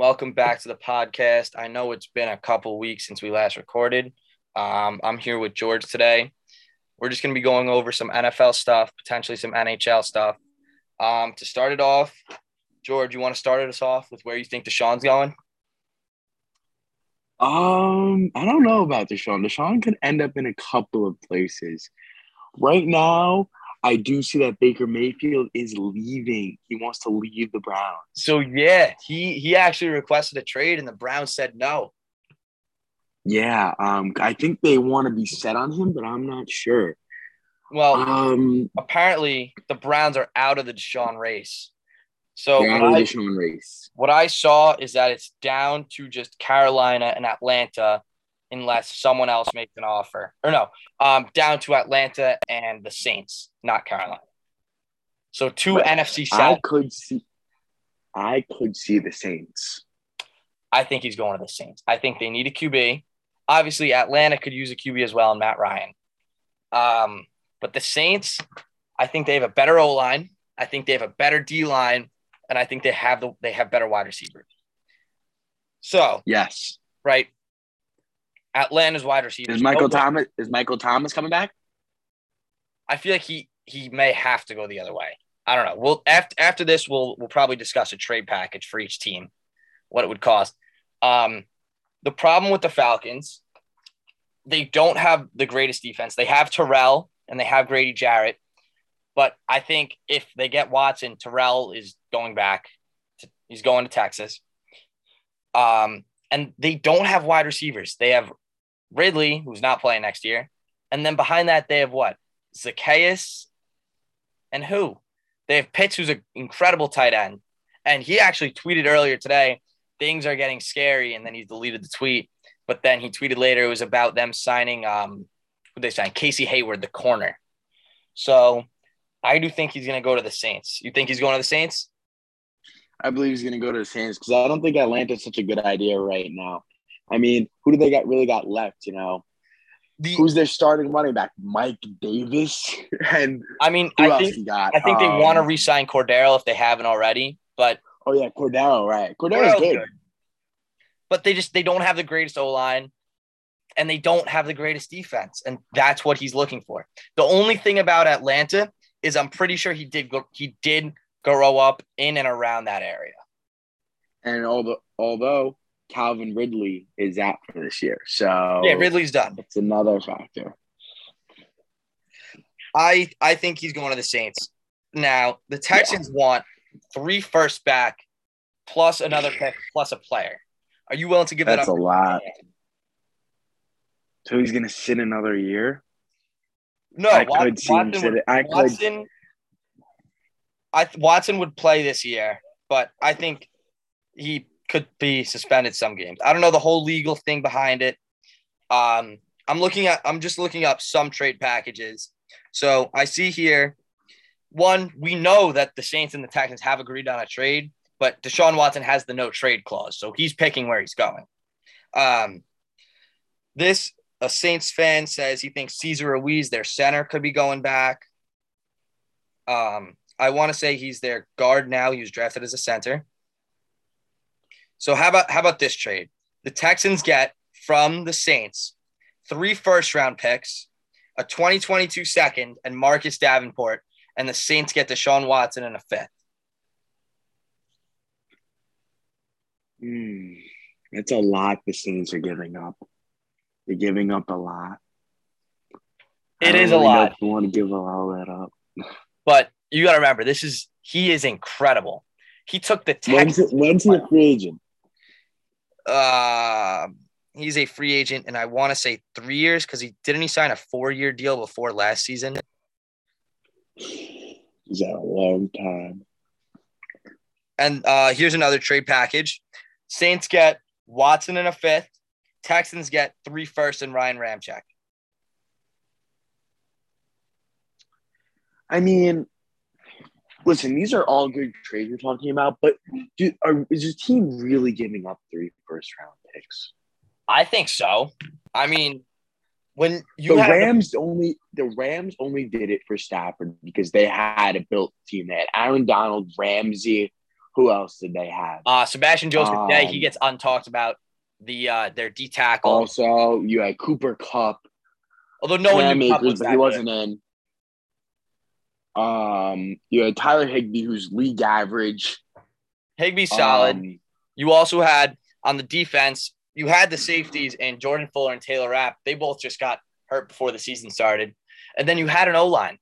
Welcome back to the podcast. I know it's been a couple weeks since we last recorded. Um, I'm here with George today. We're just going to be going over some NFL stuff, potentially some NHL stuff. Um, to start it off, George, you want to start us off with where you think Deshaun's going? Um, I don't know about Deshaun. Deshaun could end up in a couple of places. Right now, I do see that Baker Mayfield is leaving. He wants to leave the Browns. So yeah, he he actually requested a trade, and the Browns said no. Yeah, um, I think they want to be set on him, but I'm not sure. Well, Um, apparently the Browns are out of the Deshaun race. So out what of the I, Deshaun race. what I saw is that it's down to just Carolina and Atlanta, unless someone else makes an offer. Or no, um, down to Atlanta and the Saints, not Carolina. So two But NFC I could see, I could see the Saints. I think he's going to the Saints. I think they need a QB. Obviously, Atlanta could use a QB as well, and Matt Ryan. Um, but the Saints, I think they have a better O line. I think they have a better D line, and I think they have the they have better wide receivers. So, Yes. right, Atlanta's wide receivers. Is Michael Thomas? Is Michael Thomas coming back? I feel like he he may have to go the other way. I don't know. We'll after after this, we'll we'll probably discuss a trade package for each team, what it would cost. Um, the problem with the Falcons, they don't have the greatest defense. They have Terrell and they have Grady Jarrett, but I think if they get Watson, Terrell is going back. To, he's going to Texas. Um, and they don't have wide receivers. They have Ridley, who's not playing next year, and then behind that they have what Zaccheaus, and who? They have Pitts, who's an incredible tight end. And he actually tweeted earlier today, things are getting scary. And then he deleted the tweet. But then he tweeted later it was about them signing um who they signed? Casey Hayward, the corner. So I do think he's gonna go to the Saints. You think he's going to the Saints? I believe he's going to go to the Saints because I don't think Atlanta's such a good idea right now. I mean, who do they got really got left? You know, The who's their starting running back? Mike Davis and I mean, who I else think? I think they Um, want to re-sign Cordero if they haven't already, but Oh yeah, Cordero, right? Cordero's Cordero's good. good. but they just they don't have the greatest O line and they don't have the greatest defense. And that's what he's looking for. The only thing about Atlanta is I'm pretty sure he did go, he did grow up in and around that area. And although although Calvin Ridley is out for this year, so Yeah, Ridley's done. it's another factor. I I think he's going to the Saints. Now, the Texans want three first back plus another pick plus a player. Are you willing to give that? That's a lot. So he's gonna sit another year. No, I Wat- could see him Watson sit. I could. I Watson would play this year, but I think he could be suspended some games. I don't know the whole legal thing behind it. Um, I'm looking at. I'm just looking up some trade packages. So I see here, one we know that the Saints and the Texans have agreed on a trade, but Deshaun Watson has the no trade clause, so he's picking where he's going. Um, this a Saints fan says he thinks Cesar Ruiz, their center, could be going back. Um, I want to say he's their guard now. He was drafted as a center. So how about how about this trade? The Texans get from the Saints three first round picks, a 2022 second, and Marcus Davenport, and the Saints get Deshaun Watson in a fifth. Hmm. That's a lot the Saints are giving up. They're giving up a lot. It I don't a really know lot. you want to give all that up. But you got to remember, this is he is incredible. He took the Texans. when's he a free agent? uh, he's a free agent, and I want to say three years because he didn't he sign a four year deal before last season. Is that a long time. And uh, here's another trade package: Saints get Watson in a fifth, Texans get three firsts and Ryan Ramczyk. I mean, listen, these are all good trades we're talking about, but do, are, is your team really giving up three first round picks? I think so. I mean, when you the Rams only the Rams only did it for Stafford because they had a built team. They had Aaron Donald, Ramsey, Who else did they have? Uh, Sebastian Joseph Day, he Um, gets untalked about. The uh, their D tackle, Also, you had Cooper Kupp, although no one Cam knew Kupp Akers, was but that he good. wasn't in. Um, you had Tyler Higbee, who's league average. Higbee's solid. Um, You also had on the defense, you had the safeties and Jordan Fuller and Taylor Rapp. They both just got hurt before the season started. And then you had an O line.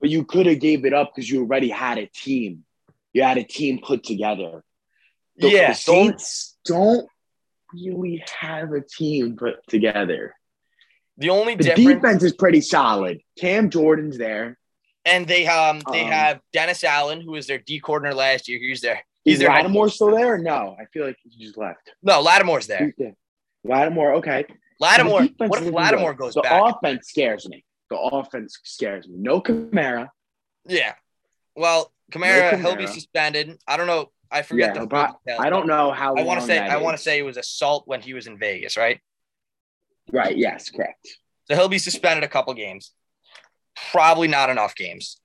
but you could have gave it up because you already had a team. You had a team put together. The, Yeah. the Saints don't really have a team put together. The only The difference, defense is pretty solid. Cam Jordan's there. and they um they Um, have Dennis Allen, who was their D coordinator last year. He's there. He's Is their head Lattimore still there? No, I feel like he just left. No, Lattimore's there. There? Lattimore, okay. Lattimore. What if Lattimore goes the back? The offense scares me. The offense scares me. No Kamara. Yeah. Well, Kamara, No he'll be suspended. I don't know. I forget Yeah, the I don't know how. I want to say I want to say it was assault when he was in Vegas, right? Right. Yes. Correct. So he'll be suspended a couple games. Probably not enough games.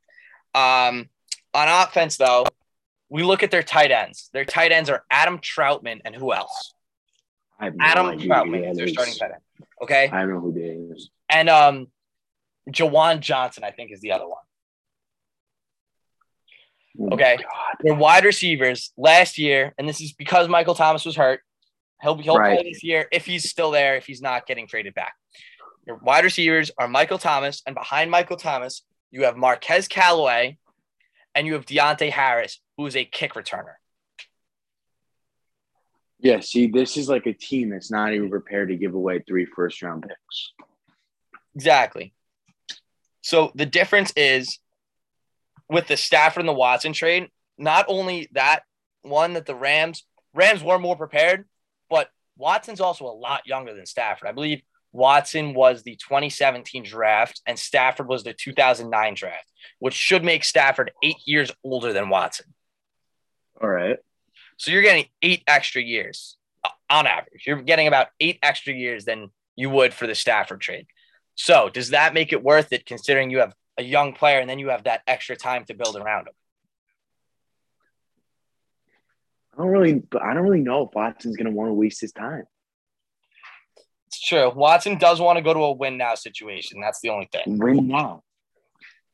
Um, on offense, though, we look at their tight ends. Their tight ends are Adam Trautman and who else? I have no Adam Trautman is their starting tight end. Okay. I don't know who that is. And um Juwan Johnson, I think, is the other one. Oh, Okay. God. Their wide receivers last year, and this is because Michael Thomas was hurt. He'll he'll Right. play this year if he's still there, if he's not getting traded back. Your wide receivers are Michael Thomas, and behind Michael Thomas, you have Marquez Callaway, and you have Deonte Harris, who is a kick returner. Yeah. See, this is like a team that's not even prepared to give away three first round picks. Exactly. So the difference is with the Stafford and the Watson trade, not only that one that the Rams Rams were more prepared, Watson's also a lot younger than Stafford. I believe Watson was the 2017 draft and Stafford was the 2009 draft, which should make Stafford 8 years older than Watson. All right. So you're getting 8 extra years uh, on average. You're getting about 8 extra years than you would for the Stafford trade. So, does that make it worth it considering you have a young player and then you have that extra time to build around him? I don't really, but I don't really know if Watson's going to want to waste his time. It's true. Watson does want to go to a win now situation. That's the only thing. Win now.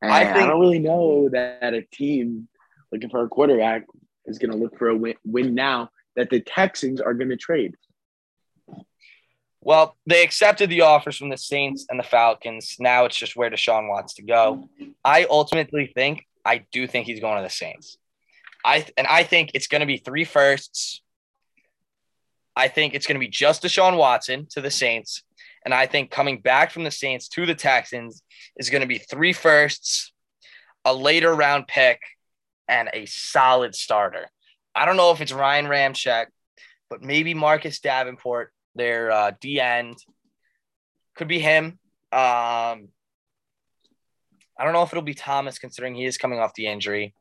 And I I, don't really know that a team looking for a quarterback is going to look for a win, win now that the Texans are going to trade. Well, they accepted the offers from the Saints and the Falcons. Now it's just where Deshaun wants to go. I ultimately think I do think he's going to the Saints. I and I think it's going to be three firsts. I think it's going to be just Deshaun Watson to the Saints, and I think coming back from the Saints to the Texans is going to be three firsts, a later round pick, and a solid starter. I don't know if it's Ryan Ramczyk, but maybe Marcus Davenport their uh, D end. Could be him. Um, I don't know if it'll be Thomas, considering he is coming off the injury.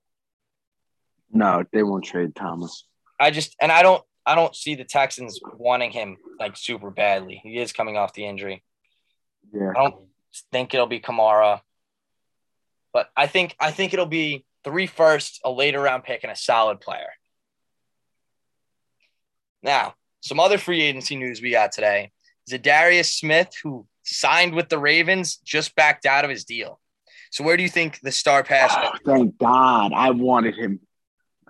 No, they won't trade Thomas. I just and I don't I don't see the Texans wanting him like super badly. He is coming off the injury. Yeah. I don't think it'll be Kamara, but I think I think it'll be three firsts, a later round pick, and a solid player. Now, some other free agency news we got today. Za'Darius Smith, who signed with the Ravens, just backed out of his deal. So where do you think the star pass? Oh, thank God. I wanted him.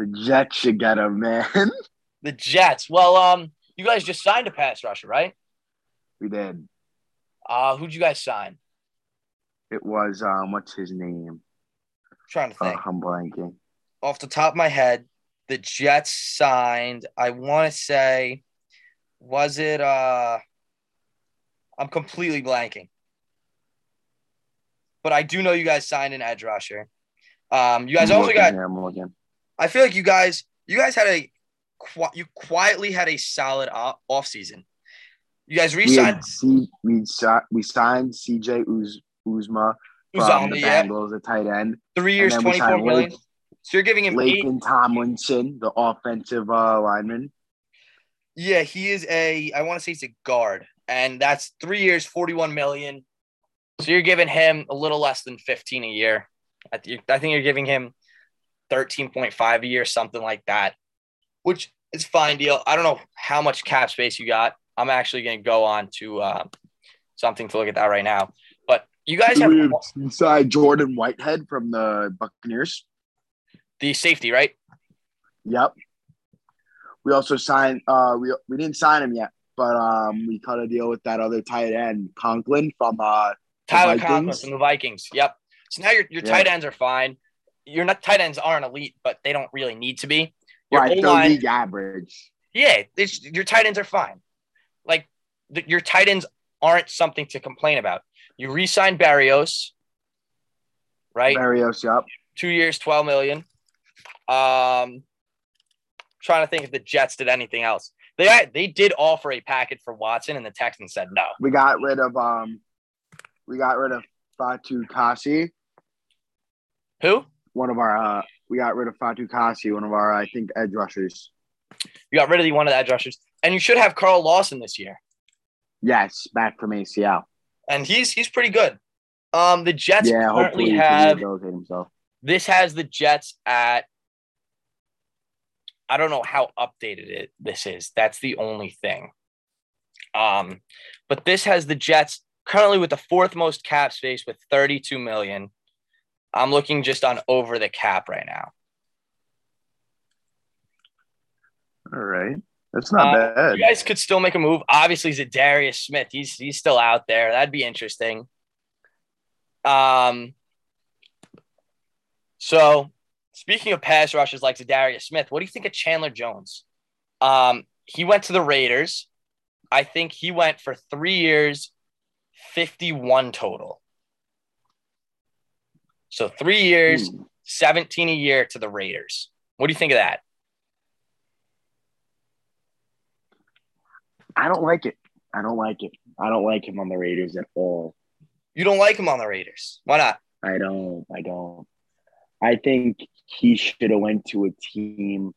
The Jets should get him, man. The Jets. Well, um, you guys just signed a pass rusher, right? we did. Uh, who'd you guys sign? It was um, what's his name? trying to Uh, think. I'm blanking. Off the top of my head, the Jets signed, I want to say, was it uh I'm completely blanking. But I do know you guys signed an edge rusher. Um, you guys I'm also looking got I'm. I feel like you guys you guys had a you quietly had a solid off season. You guys We, re-signed had C, we, we signed CJ Uz, Uzma from Uzomah, the yeah. Bengals, a tight end. three years, we 24 signed million. Lake- So you're giving him eight. Laken Tomlinson, the offensive uh, lineman. Yeah, he is a I want to say he's a guard, and that's three years, 41 million. So you're giving him a little less than 15 a year. I, think- I think you're giving him 13.5 a year, something like that, which is fine deal. I don't know how much cap space you got. I'm actually going to go on to uh, something to look at that right now. But you guys have inside Jordan Whitehead from the Buccaneers, the safety, right? Yep. We also signed. Uh, we we didn't sign him yet, but um, we cut a deal with that other tight end Conklin from uh Tyler Conklin from the Vikings. Yep. So now your your yeah. tight ends are fine. Your tight ends aren't elite, but they don't really need to be. Your right, league average. Yeah, your tight ends are fine. Like the, your tight ends aren't something to complain about. You re-signed Berrios, right? Berrios, yep. Two years, twelve million. Um, trying to think if the Jets did anything else. They they did offer a package for Watson, and the Texans said no. We got rid of um, we got rid of Fatukasi. Who? One of our uh, we got rid of Fatukasi, one of our I think edge rushers. You got rid of the one of the edge rushers, and you should have Carl Lawson this year. Yes, back from ACL, and he's he's pretty good. Um, the Jets yeah, currently have this has the Jets at. I don't know how updated it this is. That's the only thing. Um, but this has the Jets currently with the fourth most cap space with 32 million. I'm looking just on over the cap right now. All right. That's not uh, bad. You guys could still make a move. Obviously, Za'Darius Smith. He's he's still out there. That'd be interesting. Um. So, speaking of pass rushers like Za'Darius Smith, what do you think of Chandler Jones? Um, he went to the Raiders. I think he went for three years, 51 total. So three years, Ooh. 17 a year to the Raiders. What do you think of that? I don't like it. I don't like it. I don't like him on the Raiders at all. You don't like him on the Raiders. Why not? I don't. I don't. I think he should have went to a team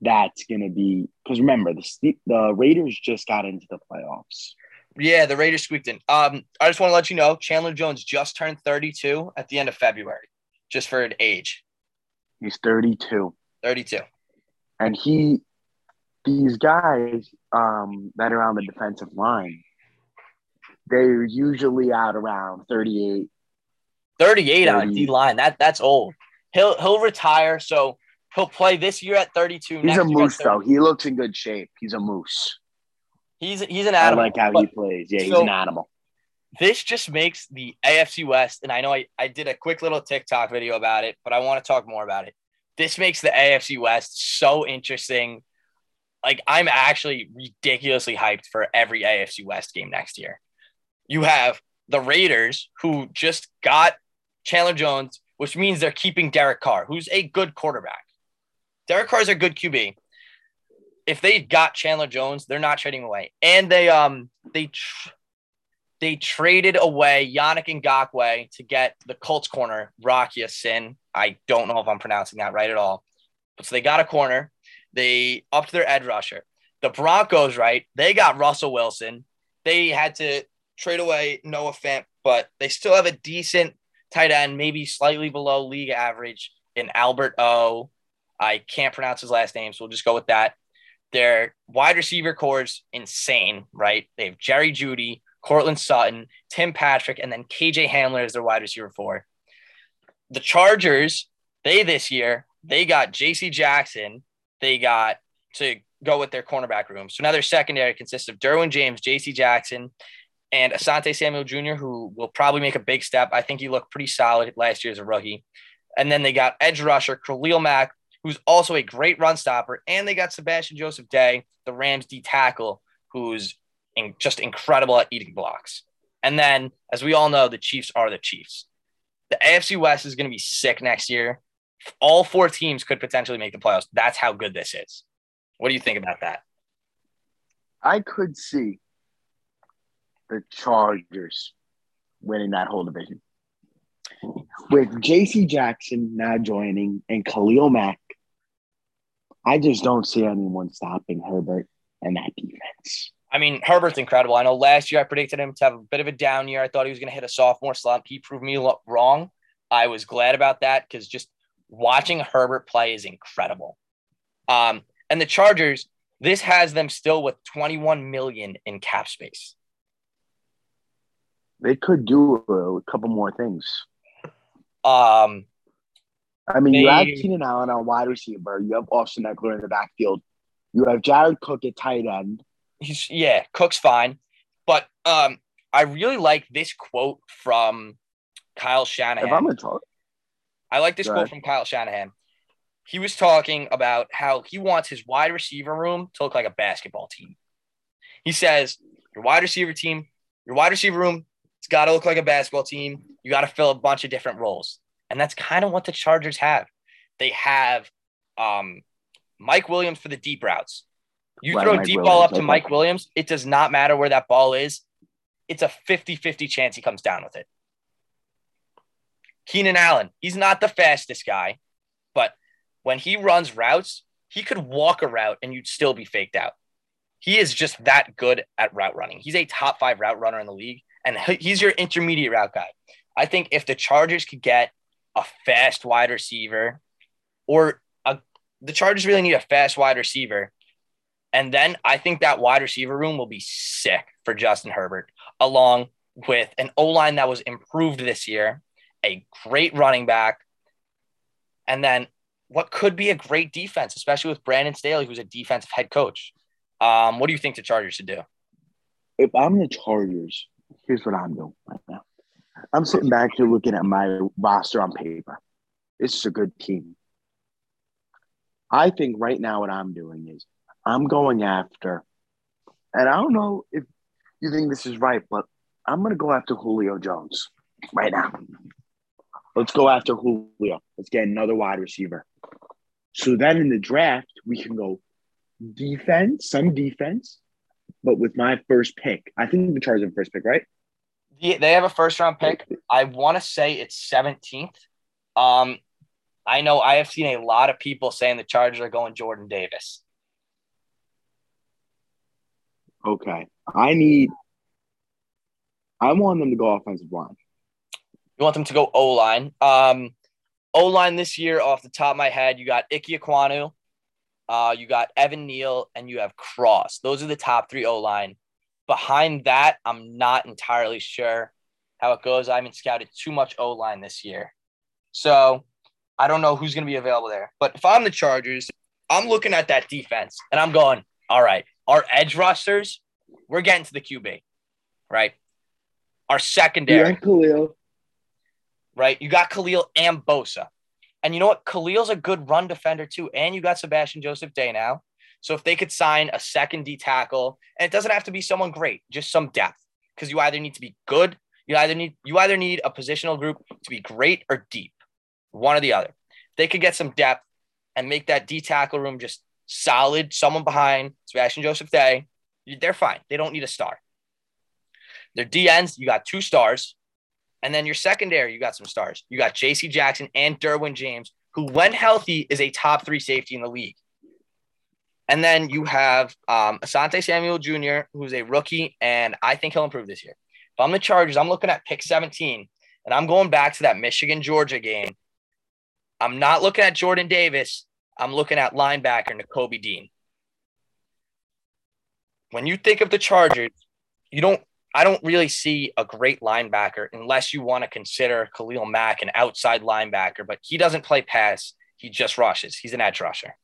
that's going to be because remember the the Raiders just got into the playoffs. Yeah, the Raiders squeaked in. Um, I just want to let you know Chandler Jones just turned 32 at the end of February, just for an age. He's 32. 32. And he, these guys um, that are on the defensive line, they're usually out around 38. 38 30. on D line. That that's old. He'll he'll retire, so he'll play this year at 32. He's a moose though. He looks in good shape. He's a moose. He's he's an animal. I like how he plays. Yeah, he's so, an animal. This just makes the AFC West, and I know I, I did a quick little TikTok video about it, but I want to talk more about it. This makes the AFC West so interesting. Like I'm actually ridiculously hyped for every AFC West game next year. You have the Raiders who just got Chandler Jones, which means they're keeping Derek Carr, who's a good quarterback. Derek Carr is a good QB if they got Chandler Jones, they're not trading away. And they um they tr- they traded away Yannick Ngakoue to get the Colts corner, Rock Ya-Sin. I don't know if I'm pronouncing that right at all. But so they got a corner. They upped their edge rusher. The Broncos, right? They got Russell Wilson. They had to trade away Noah Fant, but they still have a decent tight end, maybe slightly below league average in Albert O. I can't pronounce his last name, so we'll just go with that. Their wide receiver core is insane, right? They have Jerry Jeudy, Courtland Sutton, Tim Patrick, and then KJ Hamler is their wide receiver four. The Chargers, they this year, they got JC Jackson. They got to go with their cornerback room. So now their secondary consists of Derwin James, JC Jackson, and Asante Samuel Jr., who will probably make a big step. I think he looked pretty solid last year as a rookie. And then they got edge rusher Khalil Mack, who's also a great run stopper. And they got Sebastian Joseph Day, the Rams D tackle, who's in, just incredible at eating blocks. And then, as we all know, the Chiefs are the Chiefs. The AFC West is going to be sick next year. All four teams could potentially make the playoffs. That's how good this is. What do you think about that? I could see the Chargers winning that whole division. With JC Jackson now joining and Khalil Mack I just don't see anyone stopping Herbert and that defense. I mean, Herbert's incredible. I know last year I predicted him to have a bit of a down year. I thought he was going to hit a sophomore slump. He proved me wrong. I was glad about that because just watching Herbert play is incredible. Um, and the Chargers, this has them still with 21 million in cap space. They could do a couple more things. Um, I mean, you have Keenan Allen on wide receiver. You have Austin Ekeler in the backfield. You have Jared Cook at tight end. he's yeah, Cook's fine, but um, I really like this quote from Kyle Shanahan. If I'm talk, I like this quote from Kyle Shanahan. He was talking about how he wants his wide receiver room to look like a basketball team. He says, Your wide receiver team, your wide receiver room, it's got to look like a basketball team. You got to fill a bunch of different roles. And that's kind of what the Chargers have. They have um, Mike Williams for the deep routes. You Right, throw a deep ball up to. Mike Williams, it does not matter where that ball is. It's a 50 50 chance he comes down with it. Keenan Allen, he's not the fastest guy, but when he runs routes, he could walk a route and you'd still be faked out. He is just that good at route running. He's a top five route runner in the league, and he's your intermediate route guy. I think if the Chargers could get a fast wide receiver, or a, the Chargers really need a fast wide receiver, and then I think that wide receiver room will be sick for Justin Herbert, along with an O line that was improved this year, a great running back, and then what could be a great defense, especially with Brandon Staley, who's a defensive head coach. Um, what do you think the Chargers should do? if I'm the Chargers, here's what I'm doing right now. I'm sitting back here looking at my roster on paper. This is a good team. I think right now what I'm doing is I'm going after, and I don't know if you think this is right, but I'm going to go after Julio Jones right now. Let's go after Julio. Let's get another wide receiver. So then in the draft, we can go defense, some defense, but with my first pick, I think the Chargers first pick, right? Yeah, They have a first round pick. I want to say it's 17th. Um, I know I have seen a lot of people saying the Chargers are going Jordan Davis. Okay. I need I want them to go offensive line. You want them to go O line. Um, O line this year, off the top of my head, you got Ike Ekwonu, uh, you got Evan Neal, and you have Cross. Those are the top three O line. Behind that, I'm not entirely sure how it goes. I haven't scouted too much O line this year. So I don't know who's going to be available there. But if I'm the Chargers, I'm looking at that defense and I'm going, all right, our edge rosters, we're getting to the QB, right? Our secondary Khalil. right? You got Khalil and Bosa. And you know what? Khalil's a good run defender too. And you got Sebastian Joseph Day now. So if they could sign a second D tackle, and it doesn't have to be someone great, just some depth. Because you either need to be good, you either need you either need a positional group to be great or deep. One or the other. They could get some depth and make that D tackle room just solid, someone behind Sebastian Joseph Day. They're fine. They don't need a star. Their DNs, you got two stars. And then your secondary, you got some stars. You got JC Jackson and Derwin James, who, when healthy, is a top three safety in the league. And then you have um, Asante Samuel Jr., who's a rookie, and I think he'll improve this year. If I'm the Chargers, I'm looking at pick 17, and I'm going back to that Michigan Georgia game. I'm not looking at Jordan Davis. I'm looking at linebacker Nakobe Dean. When you think of the Chargers, you don't I don't really see a great linebacker unless you want to consider Khalil Mack an outside linebacker, but he doesn't play pass. He just rushes. He's an edge rusher.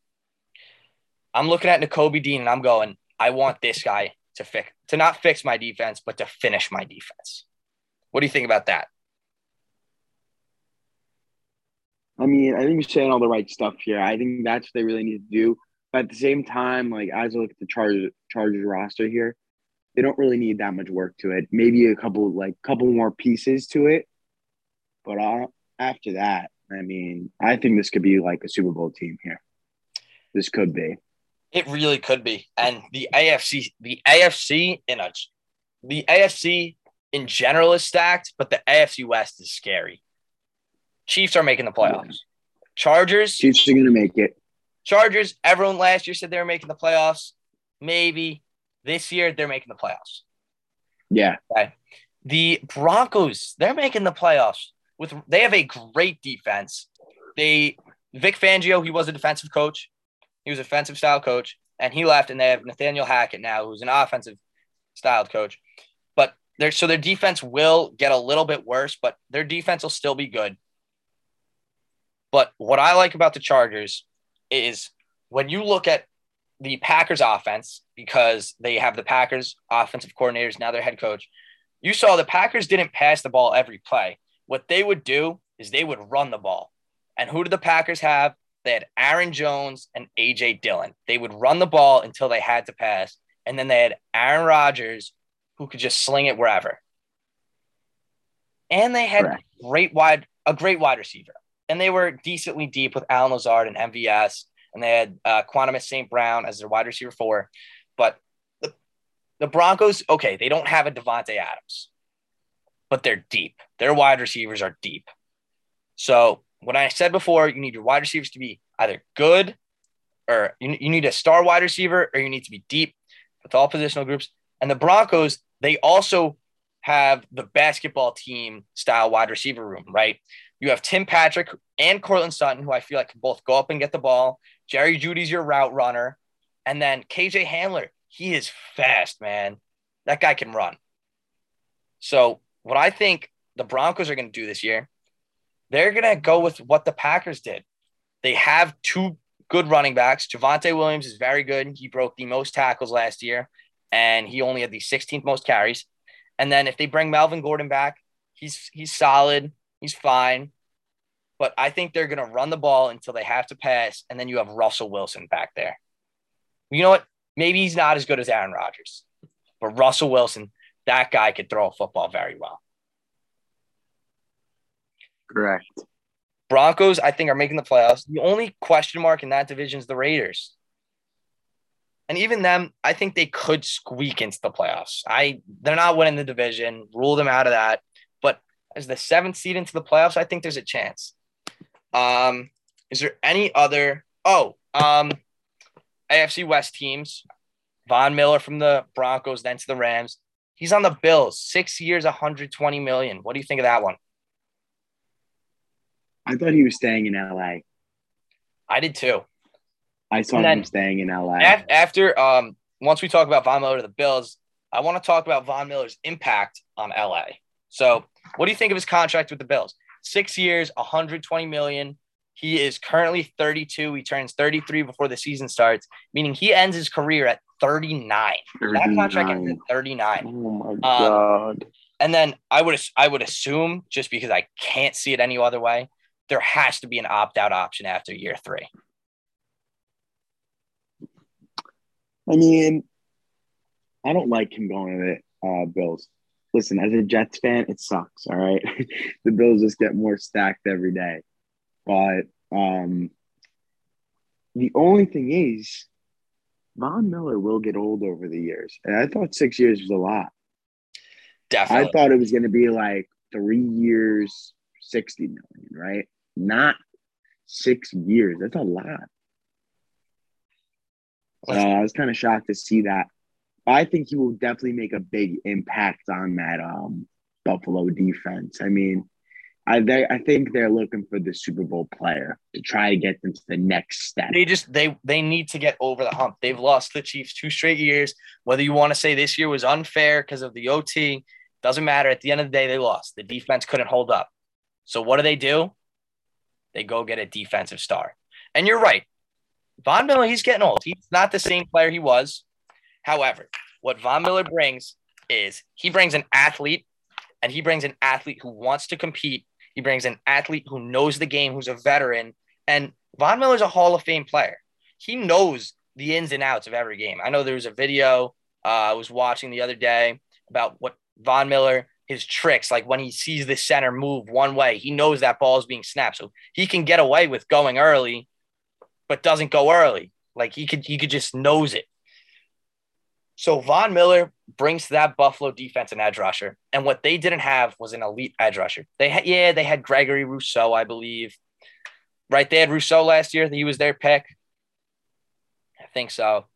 I'm looking at Nakobe Dean and I'm going, I want this guy to fix to not fix my defense, but to finish my defense. What do you think about that? I mean, I think you're saying all the right stuff here. I think that's what they really need to do. But at the same time, like as I look at the Chargers Chargers roster here, they don't really need that much work to it. Maybe a couple like couple more pieces to it. But uh, after that, I mean, I think this could be like a Super Bowl team here. This could be. It really could be. And the AFC, the AFC in a the AFC in general is stacked, but the AFC West is scary. Chiefs are making the playoffs. Chargers, Chiefs are gonna make it. Chargers, everyone last year said they were making the playoffs. Maybe this year they're making the playoffs. Yeah. The Broncos, they're making the playoffs with they have a great defense. They Vic Fangio, he was a defensive coach. He was offensive style coach, and he left, and they have Nathaniel Hackett now, who's an offensive styled coach. But their so their defense will get a little bit worse, but their defense will still be good. But what I like about the Chargers is when you look at the Packers offense, because they have the Packers offensive coordinators, now their head coach, you saw the Packers didn't pass the ball every play. What they would do is they would run the ball. And who did the Packers have? They had Aaron Jones and AJ Dillon. They would run the ball until they had to pass. And then they had Aaron Rodgers who could just sling it wherever. And they had Correct. great wide a great wide receiver. And they were decently deep with Allen Lazard and MVS. And they had uh, Amon-Ra St. Brown as their wide receiver four. But the, the Broncos, okay, they don't have a Davante Adams, but they're deep. Their wide receivers are deep. So what I said before, you need your wide receivers to be either good or you, you need a star wide receiver or you need to be deep with all positional groups. And the Broncos, they also have the basketball team style wide receiver room, right? You have Tim Patrick and Courtland Sutton, who I feel like can both go up and get the ball. Jerry Jeudy's your route runner. And then KJ Hamler, he is fast, man. That guy can run. So, what I think the Broncos are going to do this year they're going to go with what the Packers did. They have two good running backs. Javonte Williams is very good. He broke the most tackles last year, and he only had the 16th most carries. And then if they bring Melvin Gordon back, he's he's solid. He's fine. But I think they're going to run the ball until they have to pass, and then you have Russell Wilson back there. You know what? Maybe he's not as good as Aaron Rodgers, but Russell Wilson, that guy could throw a football very well. Correct. Broncos, I think, are making the playoffs. The only question mark in that division is the Raiders. And even them, I think they could squeak into the playoffs. I they're not winning the division, rule them out of that. But as the seventh seed into the playoffs, I think there's a chance. Um, is there any other oh um AFC West teams? Von Miller from the Broncos, then to the Rams. He's on the Bills, six years, 120 million. What do you think of that one? I thought he was staying in LA. I did too. I saw and him staying in LA. After um, once we talk about Von Miller to the Bills, I want to talk about Von Miller's impact on LA. So, what do you think of his contract with the Bills? Six years, 120 million. He is currently 32. He turns 33 before the season starts, meaning he ends his career at 39. 39. That contract ends at 39. Oh my um, god. And then I would I would assume just because I can't see it any other way, there has to be an opt out option after year three. I mean, I don't like him going to the uh, Bills. Listen, as a Jets fan, it sucks. All right, the Bills just get more stacked every day. But um, the only thing is, Von Miller will get old over the years, and I thought six years was a lot. Definitely, I thought it was going to be like three years, sixty million, right? Not six years. That's a lot. Uh, I was kind of shocked to see that. I think he will definitely make a big impact on that um, Buffalo defense. I mean, I they, I think they're looking for the Super Bowl player to try to get them to the next step. They just they they need to get over the hump. They've lost the Chiefs two straight years. Whether you want to say this year was unfair because of the OT, doesn't matter. At the end of the day, they lost. The defense couldn't hold up. So what do they do? They go get a defensive star. And you're right. Von Miller, he's getting old. He's not the same player he was. However, what Von Miller brings is he brings an athlete and he brings an athlete who wants to compete. He brings an athlete who knows the game, who's a veteran. And Von Miller's a Hall of Fame player. He knows the ins and outs of every game. I know there was a video uh, I was watching the other day about what Von Miller his tricks, like when he sees the center move one way, he knows that ball is being snapped. So he can get away with going early, but doesn't go early. Like he could he could just nose it. So Von Miller brings to that Buffalo defense an edge rusher. And what they didn't have was an elite edge rusher. They had yeah, they had Gregory Rousseau, I believe. Right, they had Rousseau last year. He was their pick. I think so.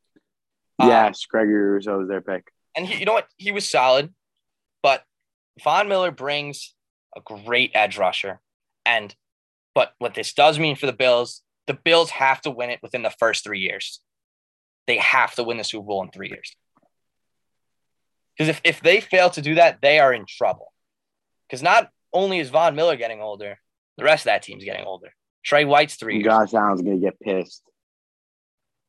Yes, um, Gregory Rousseau was their pick. And he, you know what? He was solid, Von Miller brings a great edge rusher. And but what this does mean for the Bills the Bills have to win it within the first three years. They have to win the Super Bowl in three years. Because if, if they fail to do that, they are in trouble. Because not only is Von Miller getting older, the rest of that team's getting older. Tre White's three. Josh Allen's gonna get pissed.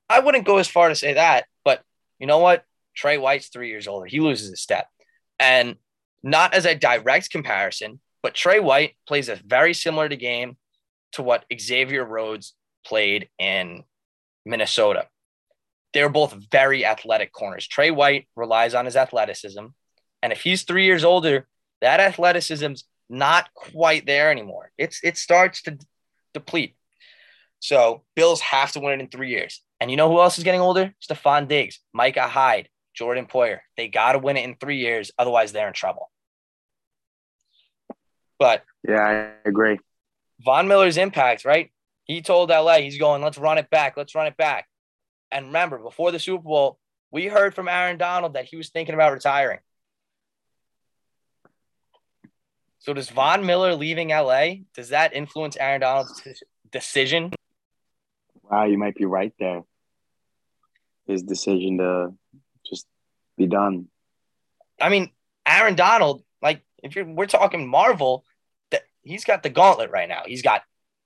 I wouldn't go as far to say that, but you know what? Tre White's three years older. He loses a step. And not as a direct comparison, but Tre White plays a very similar to game to what Xavier Rhodes played in Minnesota. They're both very athletic corners. Tre White relies on his athleticism. And if he's three years older, that athleticism's not quite there anymore. It's it starts to deplete. So Bills have to win it in three years. And you know who else is getting older? Stefon Diggs, Micah Hyde, Jordan Poyer. They got to win it in three years. Otherwise, they're in trouble. But yeah, I agree. Von Miller's impact, right? He told LA, he's going, let's run it back. Let's run it back. And remember, before the Super Bowl, we heard from Aaron Donald that he was thinking about retiring. So does Von Miller leaving LA, does that influence Aaron Donald's decision? Wow, you might be right there. His decision to be done. I mean, Aaron Donald, like if you're we're talking Marvel, that he's got the gauntlet right now. He's got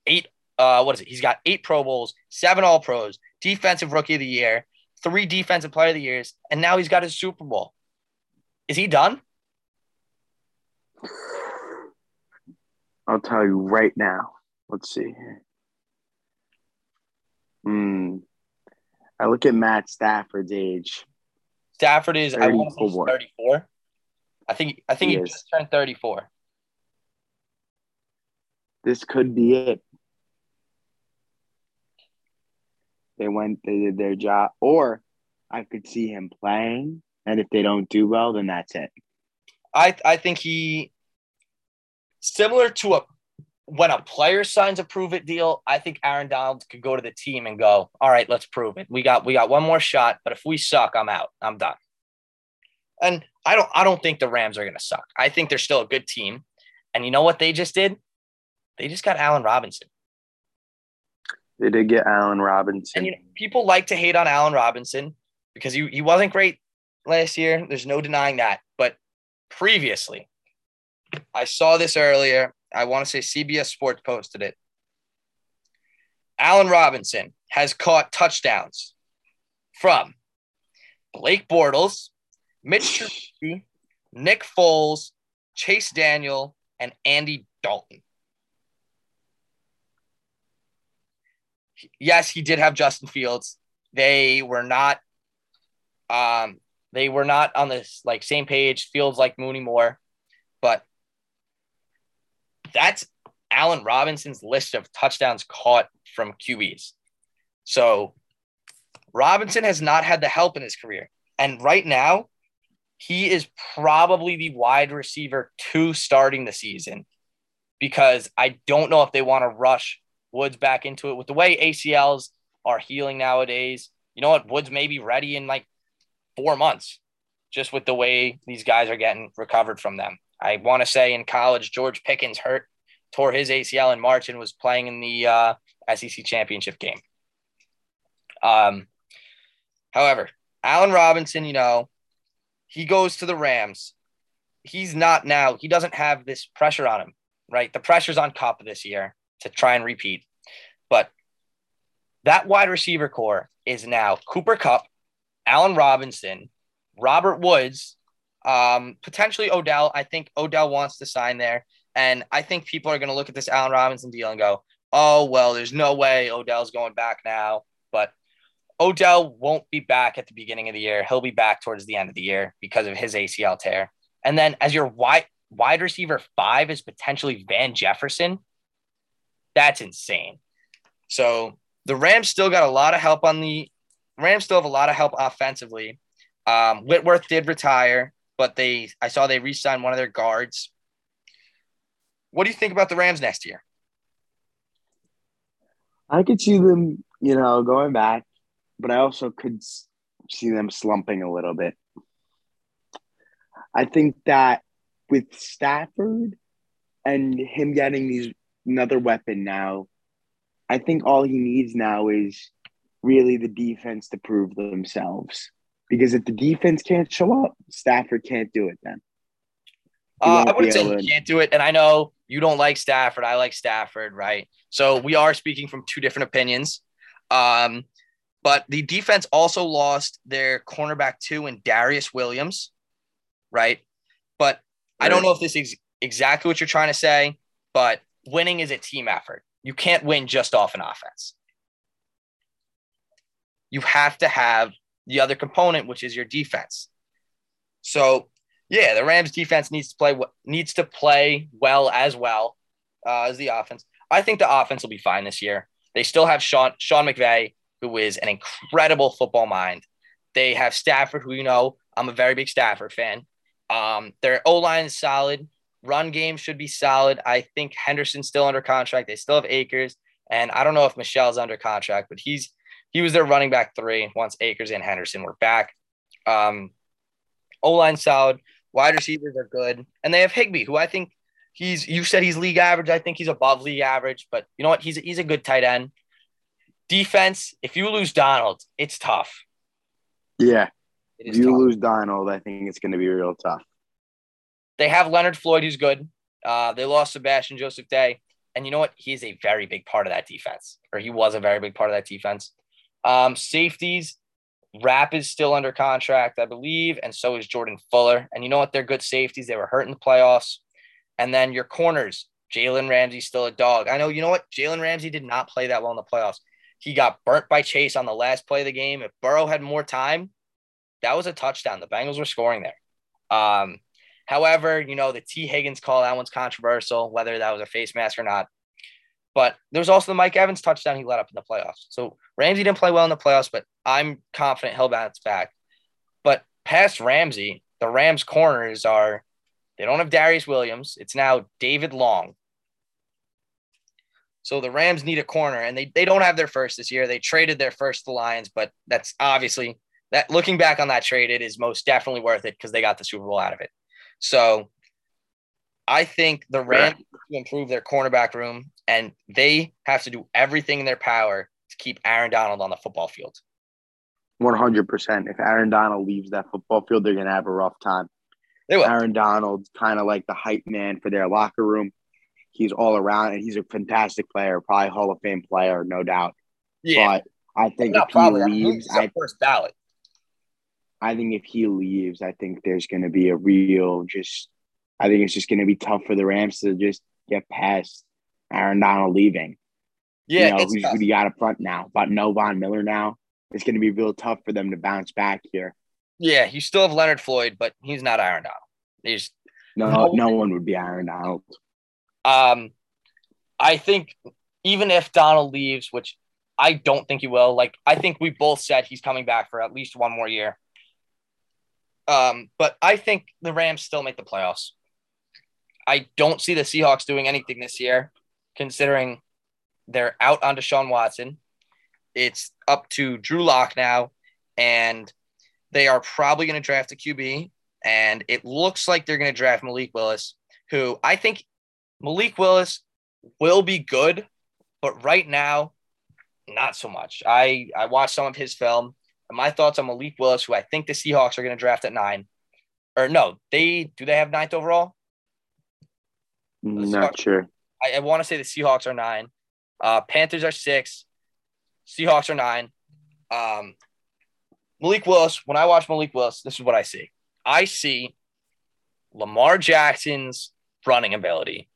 eight uh what is it? He's got eight Pro Bowls, seven all pros, defensive rookie of the year, three defensive player of the years, and now he's got his Super Bowl. Is he done? I'll tell you right now. Let's see. Hmm. I look at Matt Stafford's age. Stafford is I want to say 34. I think I think he, he just turned 34. This could be it. They went, they did their job, or I could see him playing, and if they don't do well, then that's it. I I think he similar to a when a player signs a prove it deal, I think Aaron Donald could go to the team and go, "All right, let's prove it. We got we got one more shot, but if we suck, I'm out. I'm done." And I don't I don't think the Rams are going to suck. I think they're still a good team. And you know what they just did? They just got Allen Robinson. They did get Allen Robinson. And you know, people like to hate on Allen Robinson because he, he wasn't great last year. There's no denying that. But previously, I saw this earlier. I want to say CBS Sports posted it. Allen Robinson has caught touchdowns from Blake Bortles, Mitch Trubisky, Nick Foles, Chase Daniel, and Andy Dalton. Yes, he did have Justin Fields. They were not um they were not on this like same page. Fields like Mooney more, but that's Allen Robinson's list of touchdowns caught from QBs. So Robinson has not had the help in his career. And right now, he is probably the wide receiver two starting the season because I don't know if they want to rush Woods back into it with the way ACLs are healing nowadays. You know what? Woods may be ready in like four months just with the way these guys are getting recovered from them. I want to say in college, George Pickens hurt, tore his ACL in March and was playing in the uh, SEC championship game. Um, however, Allen Robinson, you know, he goes to the Rams. He's not now, he doesn't have this pressure on him, right? The pressure's on Kupp this year to try and repeat. But that wide receiver core is now Cooper Kupp, Allen Robinson, Robert Woods, um, potentially Odell. I think Odell wants to sign there. And I think people are going to look at this Allen Robinson deal and go, oh, well, there's no way Odell's going back now. But Odell won't be back at the beginning of the year. He'll be back towards the end of the year because of his ACL tear. And then as your wide wide receiver five is potentially Van Jefferson. That's insane. So the Rams still got a lot of help on the Rams still have a lot of help offensively. Um, Whitworth did retire, but they I saw they re-signed one of their guards. What do you think about the Rams next year? I could see them, you know, going back, but I also could see them slumping a little bit. I think that with Stafford and him getting these another weapon now I think all he needs now is really the defense to prove themselves. Because if the defense can't show up, Stafford can't do it then. Uh, I wouldn't say he can't do it. And I know you don't like Stafford. I like Stafford, right? So we are speaking from two different opinions. Um, but the defense also lost their cornerback two and Darius Williams, right? But. I don't know if this is exactly what you're trying to say, but winning is a team effort. You can't win just off an offense. You have to have the other component, which is your defense. So, yeah, the Rams defense needs to play needs to play well as well uh, as the offense. I think the offense will be fine this year. They still have Sean Sean McVay, who is an incredible football mind. They have Stafford, who you know I'm a very big Stafford fan. Um, their O line is solid. Run game should be solid. I think Henderson's still under contract. They still have Akers, and I don't know if Michel's under contract, but he's he was their running back three once Akers and Henderson were back. Um, o line solid. Wide receivers are good, and they have Higbee, who I think he's. You said he's league average. I think he's above league average, but you know what? He's he's a good tight end. Defense. If you lose Donald, it's tough. Yeah, if you tough. lose Donald, I think it's going to be real tough. They have Leonard Floyd, who's good. Uh, they lost Sebastian Joseph Day. And you know what? He's a very big part of that defense, or he was a very big part of that defense. Um, safeties, Rapp is still under contract, I believe, and so is Jordan Fuller. And you know what? They're good safeties. They were hurt in the playoffs. And then your corners, Jalen Ramsey's still a dog. I know, you know what? Jalen Ramsey did not play that well in the playoffs. He got burnt by Chase on the last play of the game. If Burrow had more time, that was a touchdown. The Bengals were scoring there. Um, However, you know, the T. Higgins call, that one's controversial, whether that was a face mask or not. But there's also the Mike Evans touchdown he let up in the playoffs. So Ramsey didn't play well in the playoffs, but I'm confident he'll bounce back. But past Ramsey, the Rams corners are they don't have Darius Williams. It's now David Long. So the Rams need a corner, and they, they don't have their first this year. They traded their first to the Lions, but that's obviously that looking back on that trade, it is most definitely worth it because they got the Super Bowl out of it. So I think the Rams to improve their cornerback room, and they have to do everything in their power to keep Aaron Donald on the football field. One hundred percent. If Aaron Donald leaves that football field, they're gonna have a rough time. They will. Aaron Donald's kind of like the hype man for their locker room. He's all around, and he's a fantastic player, probably Hall of Fame player, no doubt. Yeah, but I think if he leaves, I, first ballot. I think if he leaves, I think there's going to be a real just. I think it's just going to be tough for the Rams to just get past Aaron Donald leaving. Yeah, you know, who's who you got up front now? But no Von Miller now. It's going to be real tough for them to bounce back here. Yeah, you still have Leonard Floyd, but he's not Aaron Donald. He's no, no, no one would be Aaron Donald. Um, I think even if Donald leaves, which I don't think he will, like I think we both said he's coming back for at least one more year. Um, but I think the Rams still make the playoffs. I don't see the Seahawks doing anything this year, considering they're out on Deshaun Watson. It's up to Drew Lock now, and they are probably going to draft a QB. And it looks like they're going to draft Malik Willis, who I think Malik Willis will be good, but right now, not so much. I I watched some of his film my thoughts on Malik Willis, who I think the Seahawks are going to draft at nine. Or no, they do they have ninth overall? Not sure. I, I want to say the Seahawks are nine. Uh, Panthers are six. Seahawks are nine. Um, Malik Willis, when I watch Malik Willis, this is what I see. I see Lamar Jackson's running ability.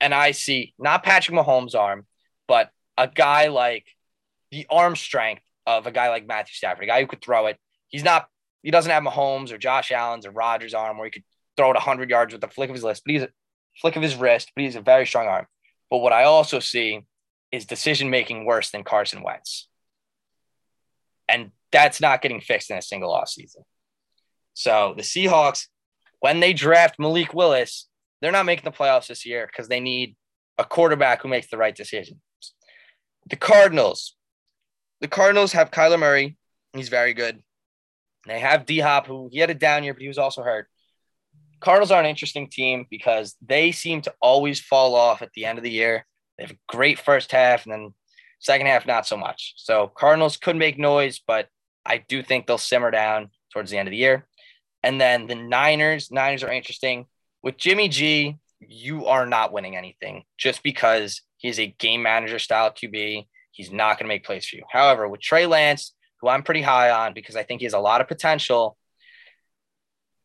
And I see not Patrick Mahomes' arm, but a guy like the arm strength of a guy like Matthew Stafford, a guy who could throw it. He's not, he doesn't have Mahomes or Josh Allen's or Rodgers' arm where he could throw it 100 yards with a flick of his wrist, but he's a flick of his wrist, but he's a very strong arm. But what I also see is decision making worse than Carson Wentz. And that's not getting fixed in a single off season. So the Seahawks, when they draft Malik Willis, they're not making the playoffs this year because they need a quarterback who makes the right decisions. The Cardinals, the Cardinals have Kyler Murray. He's very good. They have D Hop, who he had a down year, but he was also hurt. Cardinals are an interesting team because they seem to always fall off at the end of the year. They have a great first half, and then second half not so much. So Cardinals could make noise, but I do think they'll simmer down towards the end of the year. And then the Niners, Niners are interesting. With Jimmy G, you are not winning anything just because he's a game manager style QB. He's not going to make plays for you. However, with Trey Lance, who I'm pretty high on because I think he has a lot of potential,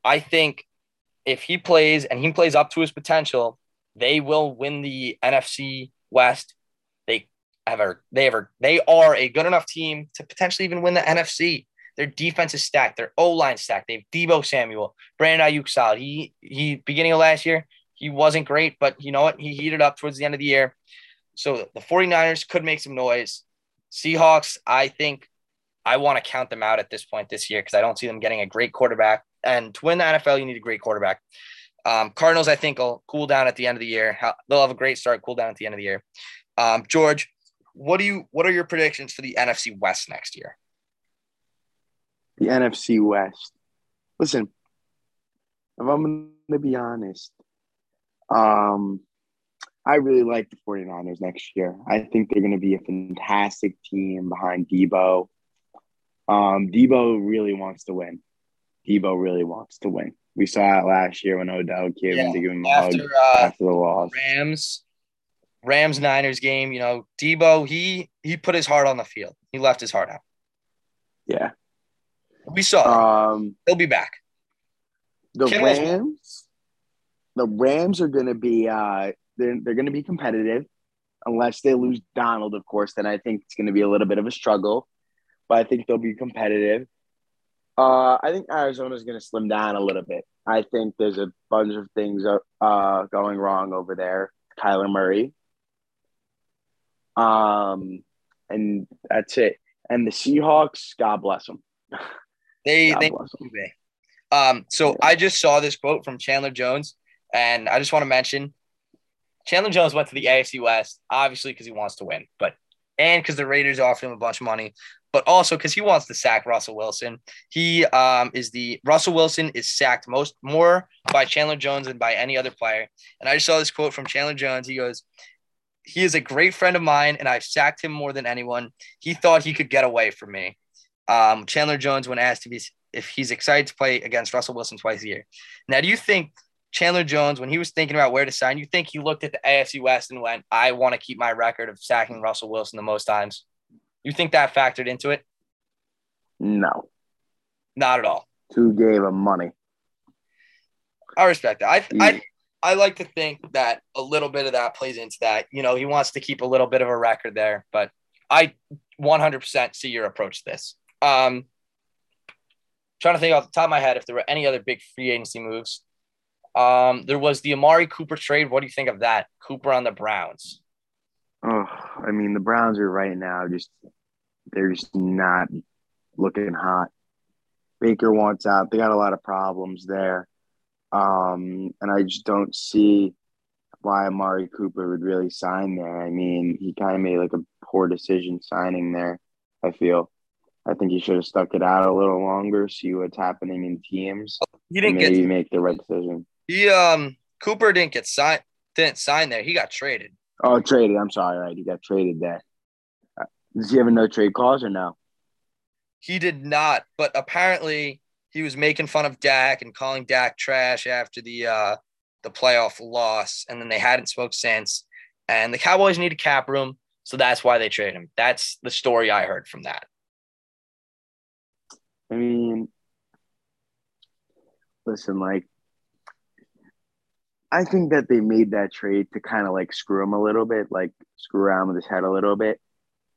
I think if he plays and he plays up to his potential, they will win the NFC West. They a they ever they are a good enough team to potentially even win the NFC. Their defense is stacked. Their O line stacked. They have Deebo Samuel, Brandon Aiyuk solid. He he beginning of last year he wasn't great, but you know what? He heated up towards the end of the year. So the 49ers could make some noise. Seahawks, I think I want to count them out at this point this year because I don't see them getting a great quarterback. And to win the NFL, you need a great quarterback. Um, Cardinals, I think, will cool down at the end of the year. They'll have a great start, cool down at the end of the year. Um, George, what do you? What are your predictions for the NFC West next year? The NFC West. Listen, if I'm going to be honest, um, I really like the 49ers next year. I think they're going to be a fantastic team behind Deebo. Um, Deebo really wants to win. Deebo really wants to win. We saw it last year when Odell came yeah, to give him a after, hug uh, after the loss. Rams, Rams Niners game. You know, Deebo he he put his heart on the field. He left his heart out. Yeah, we saw. Um, He'll be back. The Rams the Rams are going to be uh, they're they're going to be competitive unless they lose Donald, of course. Then I think it's going to be a little bit of a struggle, but I think they'll be competitive. Uh, I think Arizona is going to slim down a little bit. I think there's a bunch of things uh, going wrong over there. Kyler Murray. Um, and that's it. And the Seahawks, God bless them. They, God they, bless them. Um, so. I just saw this quote from Chandler Jones. And I just want to mention Chandler Jones went to the AFC West, obviously because he wants to win, but and because the Raiders offered him a bunch of money, but also because he wants to sack Russell Wilson. He um, is the Russell Wilson is sacked most more by Chandler Jones than by any other player. And I just saw this quote from Chandler Jones. He goes, "He is a great friend of mine, and I've sacked him more than anyone. He thought he could get away from me." Um, Chandler Jones, when asked if he's if he's excited to play against Russell Wilson twice a year. Now, do you think Chandler Jones, when he was thinking about where to sign, you think he looked at the AFC West and went, I want to keep my record of sacking Russell Wilson the most times? You think that factored into it? No. Not at all. Who gave him money? I respect that. I, I, I like to think that a little bit of that plays into that. You know, he wants to keep a little bit of a record there, but I 100% see your approach to this. Um, trying to think off the top of my head if there were any other big free agency moves. Um, there was the Amari Cooper trade. What do you think of that? Cooper on the Browns. Oh, I mean, the Browns are right now just they're just not looking hot. Baker wants out. They got a lot of problems there. Um, and I just don't see why Amari Cooper would really sign there. I mean, he kind of made like a poor decision signing there, I feel. I think he should have stuck it out a little longer, see what's happening in teams. He didn't maybe get, make the right decision. He um Cooper didn't get signed didn't sign there. He got traded. Oh, traded. I'm sorry. Right, he got traded there. Uh, does he have a no trade clause or no? He did not, but apparently he was making fun of Dak and calling Dak trash after the uh the playoff loss, and then they hadn't spoke since. And the Cowboys need a cap room, so that's why they traded him. That's the story I heard from that. I mean, listen, like I think that they made that trade to kind of like screw him a little bit, like screw around with his head a little bit.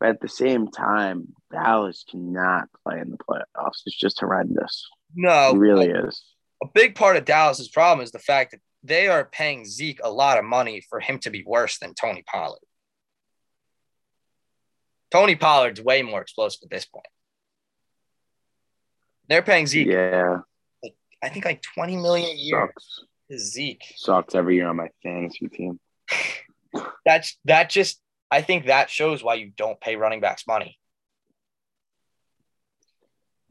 But at the same time, Dallas cannot play in the playoffs. It's just horrendous. No, it really is. A big part of Dallas's problem is the fact that they are paying Zeke a lot of money for him to be worse than Tony Pollard. Tony Pollard's way more explosive at this point. They're paying Zeke. Yeah. I think like 20 million a year. Sucks. Zeke sucks every year on my fantasy team. That's that just I think that shows why you don't pay running backs money.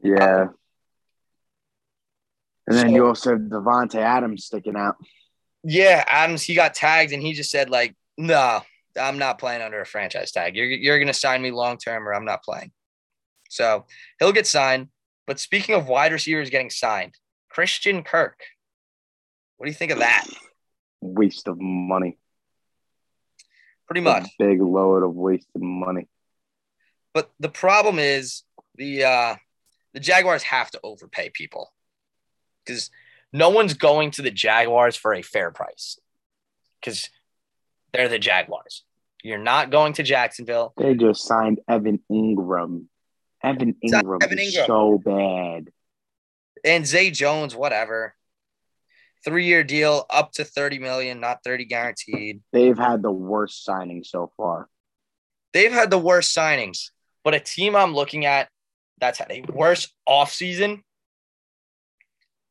Yeah. And then so, you also have Davante Adams sticking out. Yeah, Adams, he got tagged and he just said, like, "No, I'm not playing under a franchise tag. You're you're gonna sign me long term, or I'm not playing. So he'll get signed. But speaking of wide receivers getting signed, Christian Kirk. What do you think of that? Waste of money. Pretty much. A big load of wasted money. But the problem is the uh, the Jaguars have to overpay people because no one's going to the Jaguars for a fair price because they're the Jaguars. You're not going to Jacksonville. They just signed Evan Engram. Evan Engram, Evan is so bad. And Zay Jones, whatever. Three year deal up to 30 million, not 30 guaranteed. They've had the worst signings so far. They've had the worst signings, but a team I'm looking at that's had a worse offseason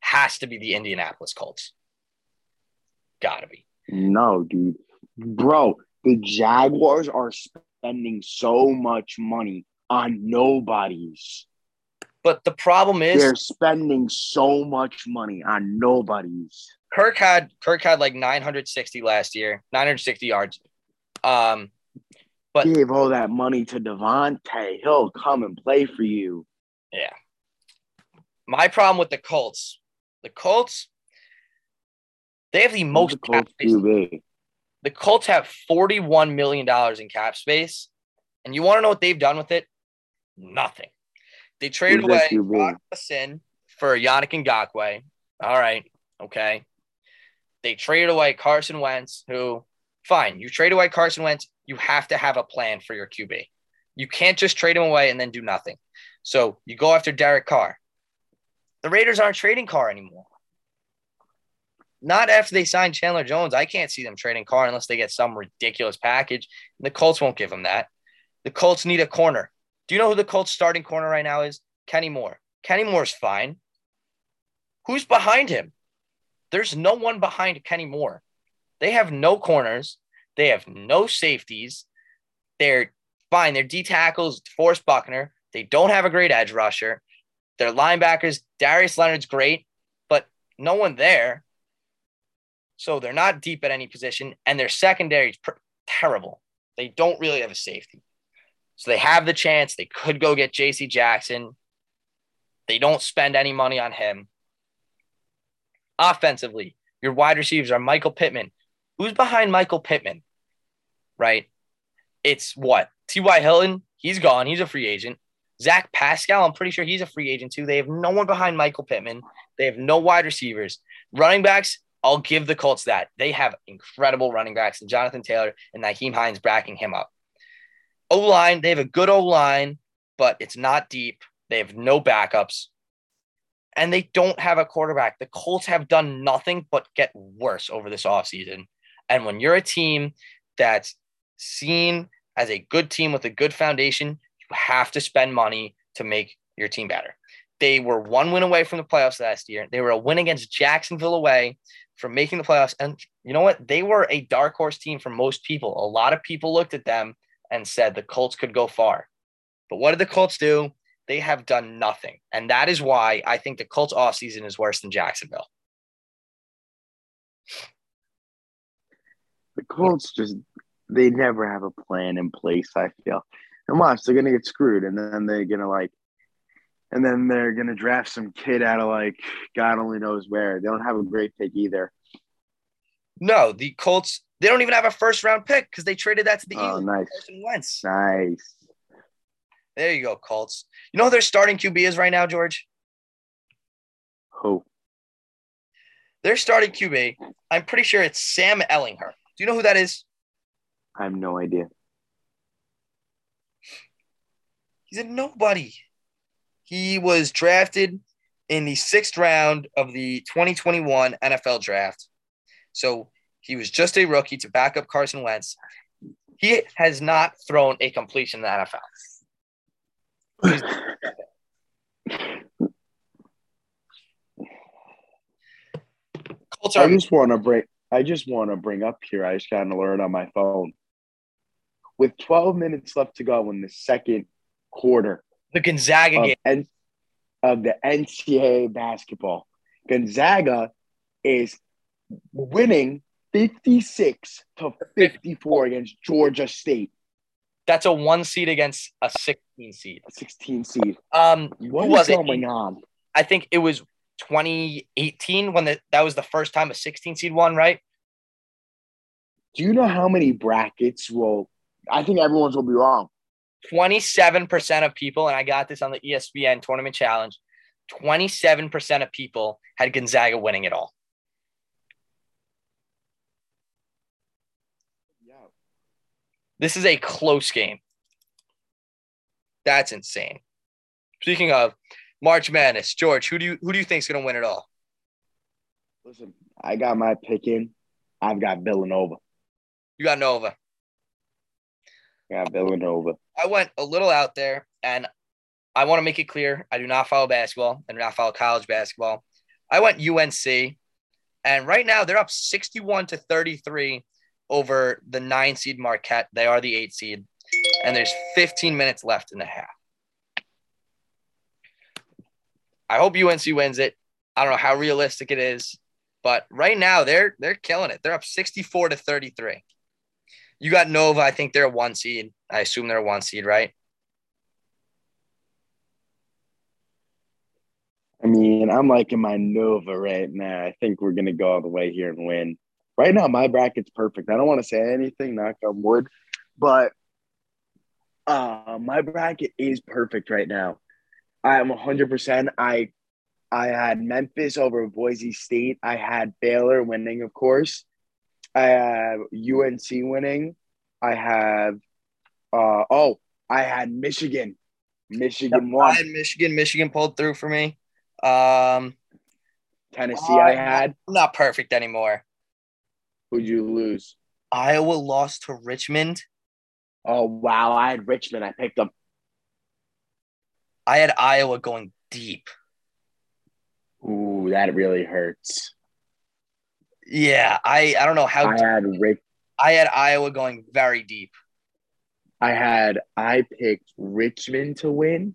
has to be the Indianapolis Colts. Gotta be. No, dude. Bro, the Jaguars are spending so much money on nobodies. But the problem is they're spending so much money on nobodies. Kirk had Kirk had like 960 last year, 960 yards. Um, but gave all that money to Davante. He'll come and play for you. Yeah. My problem with the Colts, the Colts, they have the most the cap space. The Colts have $41 million in cap space. And you want to know what they've done with it? Nothing. They traded away Sin for Yannick Ngakoue. All right. Okay. They traded away Carson Wentz, who, fine, you trade away Carson Wentz, you have to have a plan for your QB. You can't just trade him away and then do nothing. So you go after Derek Carr. The Raiders aren't trading Carr anymore. Not after they signed Chandler Jones. I can't see them trading Carr unless they get some ridiculous package. The Colts won't give them that. The Colts need a corner. Do you know who the Colts starting corner right now is? Kenny Moore. Kenny Moore's fine. Who's behind him? There's no one behind Kenny Moore. They have no corners. They have no safeties. They're fine. They're D tackles, Forrest Buckner. They don't have a great edge rusher. Their linebackers, Darius Leonard's great, but no one there. So they're not deep at any position, and their secondary is pr- terrible. They don't really have a safety. So they have the chance. They could go get JC Jackson. They don't spend any money on him. Offensively, your wide receivers are Michael Pittman. Who's behind Michael Pittman? Right? It's what? T.Y. Hilton, he's gone. He's a free agent. Zach Pascal, I'm pretty sure he's a free agent too. They have no one behind Michael Pittman. They have no wide receivers. Running backs, I'll give the Colts that. They have incredible running backs and Jonathan Taylor and Nyheim Hines backing him up. O line, they have a good O line, but it's not deep. They have no backups. And they don't have a quarterback. The Colts have done nothing but get worse over this offseason. And when you're a team that's seen as a good team with a good foundation, you have to spend money to make your team better. They were one win away from the playoffs last year. They were a win against Jacksonville away from making the playoffs. And you know what? They were a dark horse team for most people. A lot of people looked at them and said the Colts could go far. But what did the Colts do? They have done nothing. And that is why I think the Colts offseason is worse than Jacksonville. The Colts just they never have a plan in place, I feel. And watch, they're gonna get screwed and then they're gonna like and then they're gonna draft some kid out of like God only knows where. They don't have a great pick either. No, the Colts they don't even have a first round pick because they traded that to the oh, Eagles. Nice. Wentz. Nice. There you go, Colts. You know who their starting QB is right now, George? Who? Their starting QB, I'm pretty sure it's Sam Ehlinger. Do you know who that is? I have no idea. He's a nobody. He was drafted in the sixth round of the 2021 NFL draft. So he was just a rookie to back up Carson Wentz. He has not thrown a completion in the NFL. Colts I just want to bring. I just want to bring up here. I just got an alert on my phone. With 12 minutes left to go in the second quarter, the Gonzaga of game N- of the NCAA basketball, Gonzaga is winning 56 to 54 against Georgia State. That's a one seed against a 16 seed. A 16 seed. Um, What was it? going on? I think it was 2018 when the, that was the first time a 16 seed won, right? Do you know how many brackets will? I think everyone's will be wrong. 27% of people, and I got this on the ESPN tournament challenge. 27% of people had Gonzaga winning it all. This is a close game. That's insane. Speaking of March Madness, George, who do you who do you think is going to win it all? Listen, I got my pick in. I've got Villanova. You got Nova. Got Villanova. I went a little out there, and I want to make it clear I do not follow basketball. I do not follow college basketball. I went UNC, and right now they're up 61 to 33 over the nine seed Marquette. They are the eight seed, and there's 15 minutes left in the half. I hope UNC wins it. I don't know how realistic it is, but right now they're they're killing it. They're up 64 to 33. You got Nova. I think they're a one seed. I assume they're a one seed, right? I mean, I'm liking my Nova right now. I think we're gonna go all the way here and win. Right now, my bracket's perfect. I don't want to say anything, knock on wood, but uh, my bracket is perfect right now. I am 100. percent I I had Memphis over Boise State. I had Baylor winning, of course. I have UNC winning. I have uh oh, I had Michigan. Michigan I won. had Michigan. Michigan pulled through for me. Um, Tennessee, I had. I'm not perfect anymore. Who'd you lose? Iowa lost to Richmond. Oh wow, I had Richmond. I picked them. I had Iowa going deep. Ooh, that really hurts. Yeah, I I don't know how I had Rick. I had Iowa going very deep. I had I picked Richmond to win,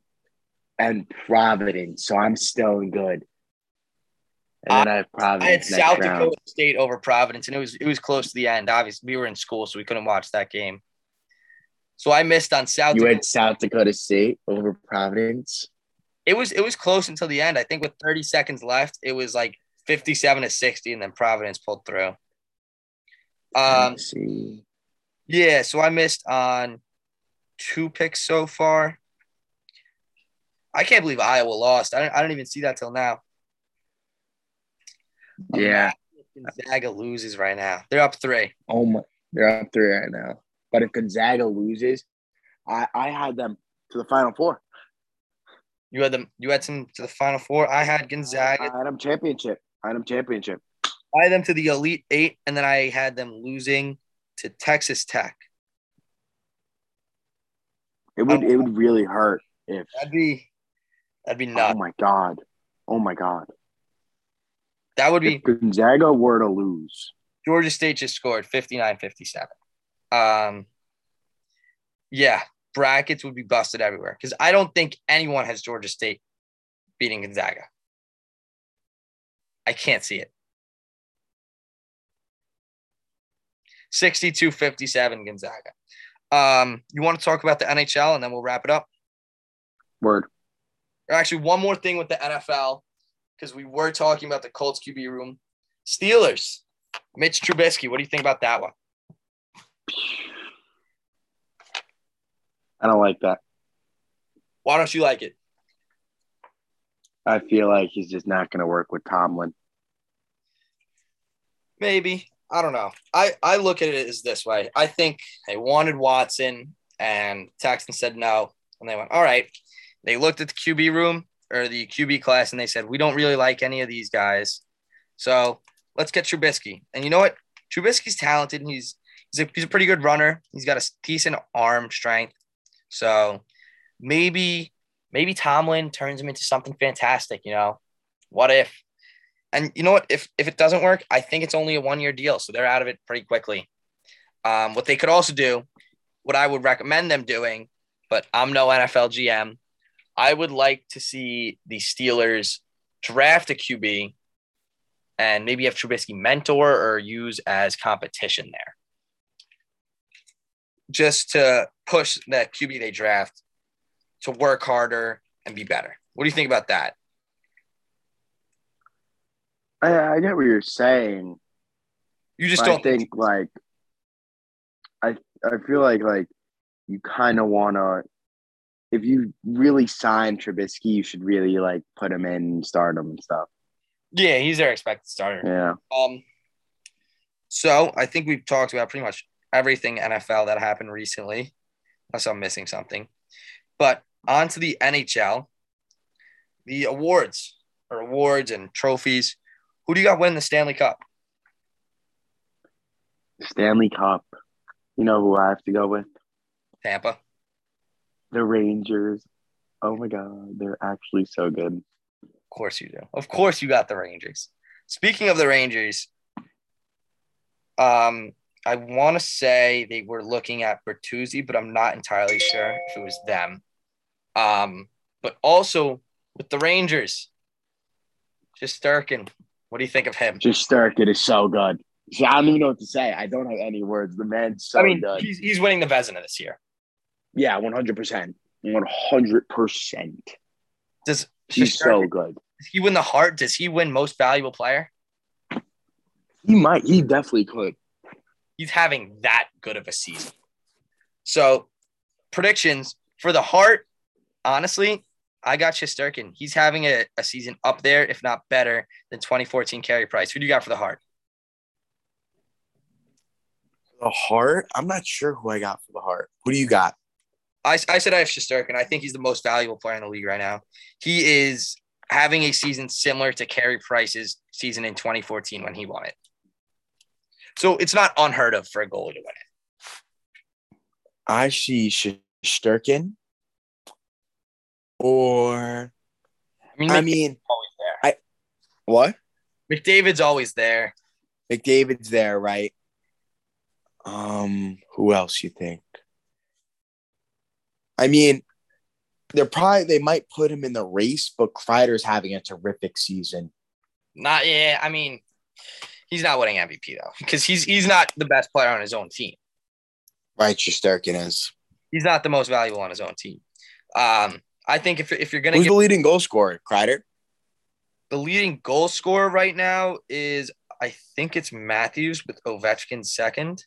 and Providence. So I'm still good. And then I I had Providence next South round. Dakota State over Providence, and it was it was close to the end. Obviously, we were in school, so we couldn't watch that game. So I missed on South. You Dakota. had South Dakota State over Providence. It was it was close until the end. I think with 30 seconds left, it was like 57 to 60, and then Providence pulled through. Um, see. yeah, so I missed on two picks so far. I can't believe Iowa lost. I don't, I don't even see that till now. Yeah. Gonzaga loses right now. They're up three. Oh my, they're up three right now. But if Gonzaga loses, I I had them to the Final Four. You had them. You had some to the final four. I had Gonzaga. I had them championship. I had them championship. I had them to the Elite Eight, and then I had them losing to Texas Tech. It would it um, would really hurt if. That'd be that'd be not. Oh my god. Oh my god. That would be If Gonzaga were to lose, Georgia State just scored 59-57. Um, yeah, brackets would be busted everywhere because I don't think anyone has Georgia State beating Gonzaga. I can't see it. 62-57 Gonzaga. Um, you want to talk about the NHL and then we'll wrap it up? word. Or actually, one more thing with the NFL, because we were talking about the Colts QB room. Steelers, Mitch Trubisky. What do you think about that one? I don't like that. Why don't you like it? I feel like he's just not going to work with Tomlin. Maybe. I don't know. I, I look at it as this way. I think they wanted Watson and Texans said no. And they went, all right. They looked at the QB room or the QB class and they said, we don't really like any of these guys. So let's get Trubisky. And you know what? Trubisky's talented. He's he's a, he's a pretty good runner. He's got a decent arm strength. So maybe maybe Tomlin turns him into something fantastic. You know, what if? And you know what? If if it doesn't work, I think it's only a one year deal, so they're out of it pretty quickly. Um, what they could also do, what I would recommend them doing, but I'm no NFL GM. I would like to see the Steelers draft a QB and maybe have Trubisky mentor or use as competition there. Just to push that QB they draft to work harder and be better. What do you think about that? I, I get what you're saying. You just don't I think like I I feel like like you kind of want to if you really sign Trubisky, you should really like put him in and start him and stuff. Yeah, he's their expected starter. Yeah. Um, so I think we've talked about pretty much everything NFL that happened recently, unless I'm missing something. But on to the NHL, the awards or awards and trophies. Who do you got winning the Stanley Cup? Stanley Cup. You know who I have to go with? Tampa. The Rangers. Oh my god, they're actually so good. Of course you do. Of course you got the Rangers. Speaking of the Rangers, um, I want to say they were looking at Bertuzzi, but I'm not entirely sure if it was them. Um, but also with the Rangers, Shesterkin. What do you think of him? Shesterkin is so good. See, I don't even know what to say. I don't have any words. The man's so I mean, good. he's, he's winning the Vezina this year. Yeah, one hundred percent. One hundred percent. Does He's so good. does he win the Hart? Does he win most valuable player? He might. He definitely could. He's having that good of a season. So, predictions for the Hart. Honestly, I got Shesterkin. He's having a, a season up there, if not better, than 2014 Carey Price. Who do you got for the Hart? The Hart? I'm not sure who I got for the Hart. Who do you got? I, I said I have Shesterkin. I think he's the most valuable player in the league right now. He is having a season similar to Carey Price's season in 2014 when he won it. So it's not unheard of for a goalie to win it. I see Shesterkin. Or I mean, I mean, always there. what? McDavid's always there. McDavid's there, right? Um, who else you think? I mean, they're probably they might put him in the race, but Kreider's having a terrific season. Not yeah. I mean, he's not winning MVP though because he's he's not the best player on his own team. Right, Shesterkin is. He's not the most valuable on his own team. Um, I think if if you're gonna Who's get the leading goal scorer? Kreider. the leading goal scorer right now is I think it's Matthews with Ovechkin second.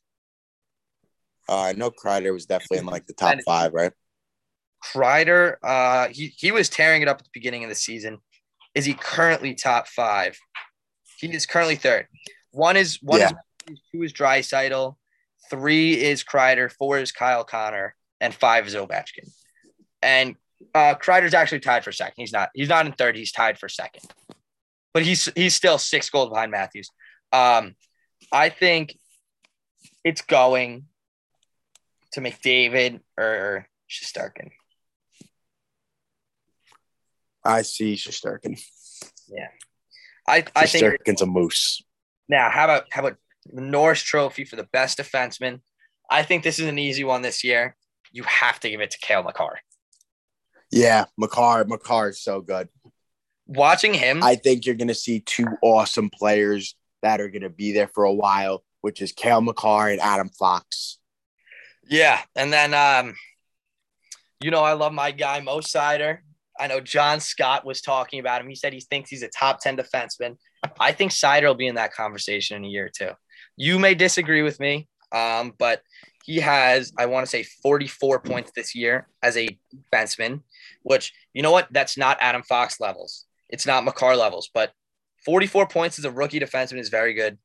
Uh, I know Kreider was definitely in like the top And- five, right? Kreider, uh, he he was tearing it up at the beginning of the season. Is he currently top five? He is currently third. One is one is two is Draisaitl, three is Kreider, four is Kyle Connor, and five is Ovechkin. And uh, Kreider's actually tied for second. He's not. He's not in third. He's tied for second. But he's he's still six goals behind Matthews. Um, I think it's going to McDavid or Shesterkin. I see Shesterkin. Yeah. I, I think Shesterkin's a moose. now how about how about the Norris Trophy for the best defenseman? I think this is an easy one this year. You have to give it to Cale Makar. Yeah, Makar. Makar is so good. Watching him, I think you're going to see two awesome players that are going to be there for a while, which is Cale Makar and Adam Fox. yeah, and then um, you know I love my guy Mo Seider. I know John Scott was talking about him. He said he thinks he's a top ten defenseman. I think Seider will be in that conversation in a year or two. You may disagree with me, um, but he has, I want to say, 44 points this year as a defenseman, which, you know what? That's not Adam Fox levels. It's not Makar levels, but 44 points as a rookie defenseman is very good.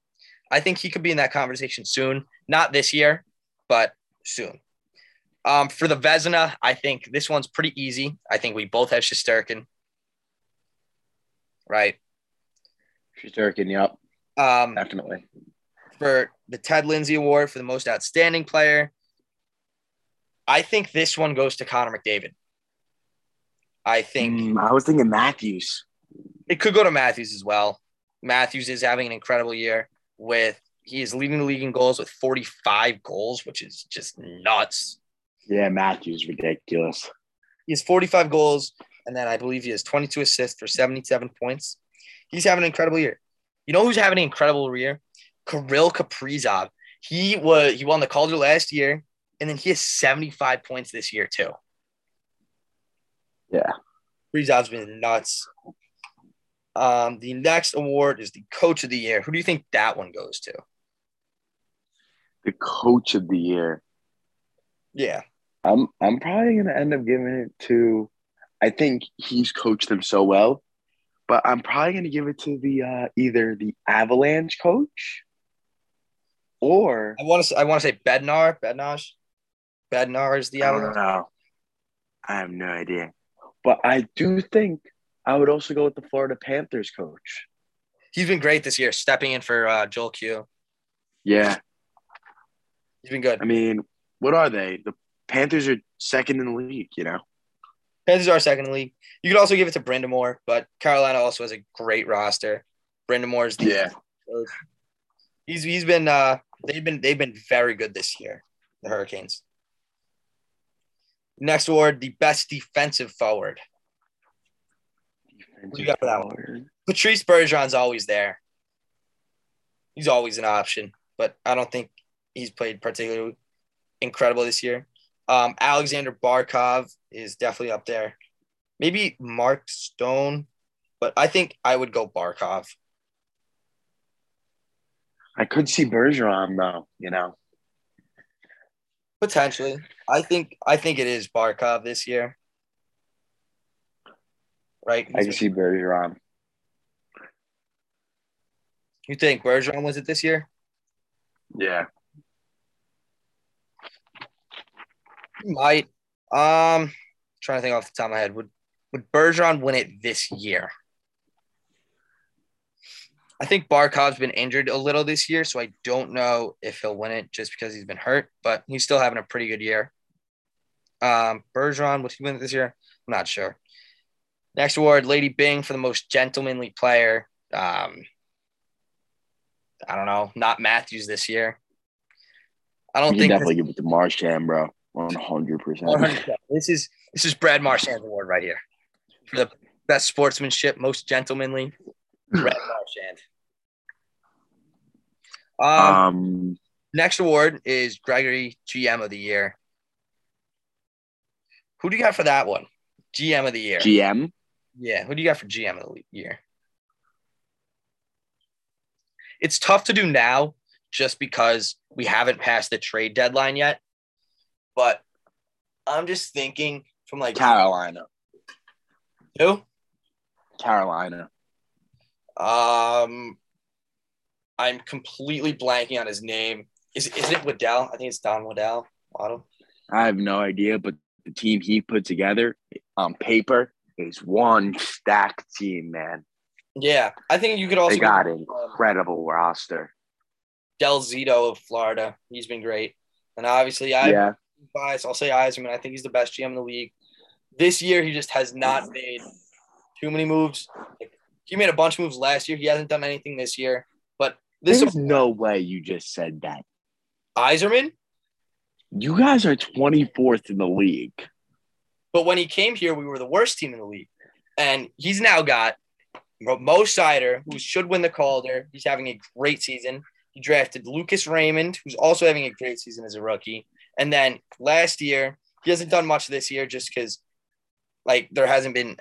I think he could be in that conversation soon. Not this year, but soon. Um, for the Vezina, I think this one's pretty easy. I think we both have Shesterkin. Right. Shesterkin, yep, Um, definitely. for the Ted Lindsay Award for the most outstanding player. I think this one goes to Connor McDavid. I think Mm, I was thinking Matthews. it could go to Matthews as well. Matthews is having an incredible year with he is leading the league in goals with 45 goals, which is just nuts. Yeah, Matthews, ridiculous. He has 45 goals, and then I believe he has 22 assists for 77 points. He's having an incredible year. You know who's having an incredible year? Kirill Kaprizov. He was he won the Calder last year, and then he has 75 points this year too. Yeah. Kaprizov's been nuts. Um, the next award is the Coach of the Year. Who do you think that one goes to? The coach of the year. Yeah, I'm I'm probably gonna end up giving it to I think he's coached them so well, but I'm probably gonna give it to the uh either the Avalanche coach or I want to I want to say Bednar, Bednarz, Bednar is the I don't know. I have no idea. But I do think I would also go with the Florida Panthers coach. He's been great this year, stepping in for uh, Joel Q. Yeah. He's been good. I mean, what are they? The Panthers are second in the league, you know? Panthers are second in the league. You could also give it to Brind'Amour, but Carolina also has a great roster. Brind'Amour is the Yeah. coach. He's he's been uh they've been they've been very good this year, the Hurricanes. Next award, the best defensive forward. you got for that one? Patrice Bergeron's always there. He's always an option, but I don't think he's played particularly incredible this year. Um, Alexander Barkov is definitely up there. Maybe Mark Stone, but I think I would go Barkov. I could see Bergeron though, you know. Potentially. I think I think it is Barkov this year. Right? I can see Bergeron. You think Bergeron was it this year? Yeah. He might. Um trying to think off the top of my head. Would would Bergeron win it this year? I think Barkov's been injured a little this year, so I don't know if he'll win it just because he's been hurt, but he's still having a pretty good year. Um, Bergeron, would he win it this year? I'm not sure. Next award, Lady Byng for the most gentlemanly player. Um, I don't know, not Matthews this year. I don't You think definitely give it to Marchand, bro. One hundred percent. This is this is Brad Marchand's award right here for the best sportsmanship, most gentlemanly. Brad Marchand. Um, Um, next award is Gregory GM of the year. Who do you got for that one? GM of the year. GM. yeah, who do you got for GM of the year? It's tough to do now just because we haven't passed the trade deadline yet. But I'm just thinking from like Carolina. who? Carolina. Um, I'm completely blanking on his name. Is is it Waddell? I think it's Don Waddell. Waddle. I have no idea, but the team he put together on paper is one stacked team, man. Yeah, I think you could also They got um, an incredible roster. Del Zito of Florida. He's been great, and obviously I Yeah. Bias. I'll say Yzerman. I think he's the best GM in the league. This year, he just has not made too many moves. Like, he made a bunch of moves last year. He hasn't done anything this year. But this There's no way you just said that. Yzerman. You guys are 24th in the league. But when he came here, we were the worst team in the league. And he's now got Mo Seider, who should win the Calder. He's having a great season. He drafted Lucas Raymond, who's also having a great season as a rookie. And then last year, he hasn't done much this year just because, like, there hasn't been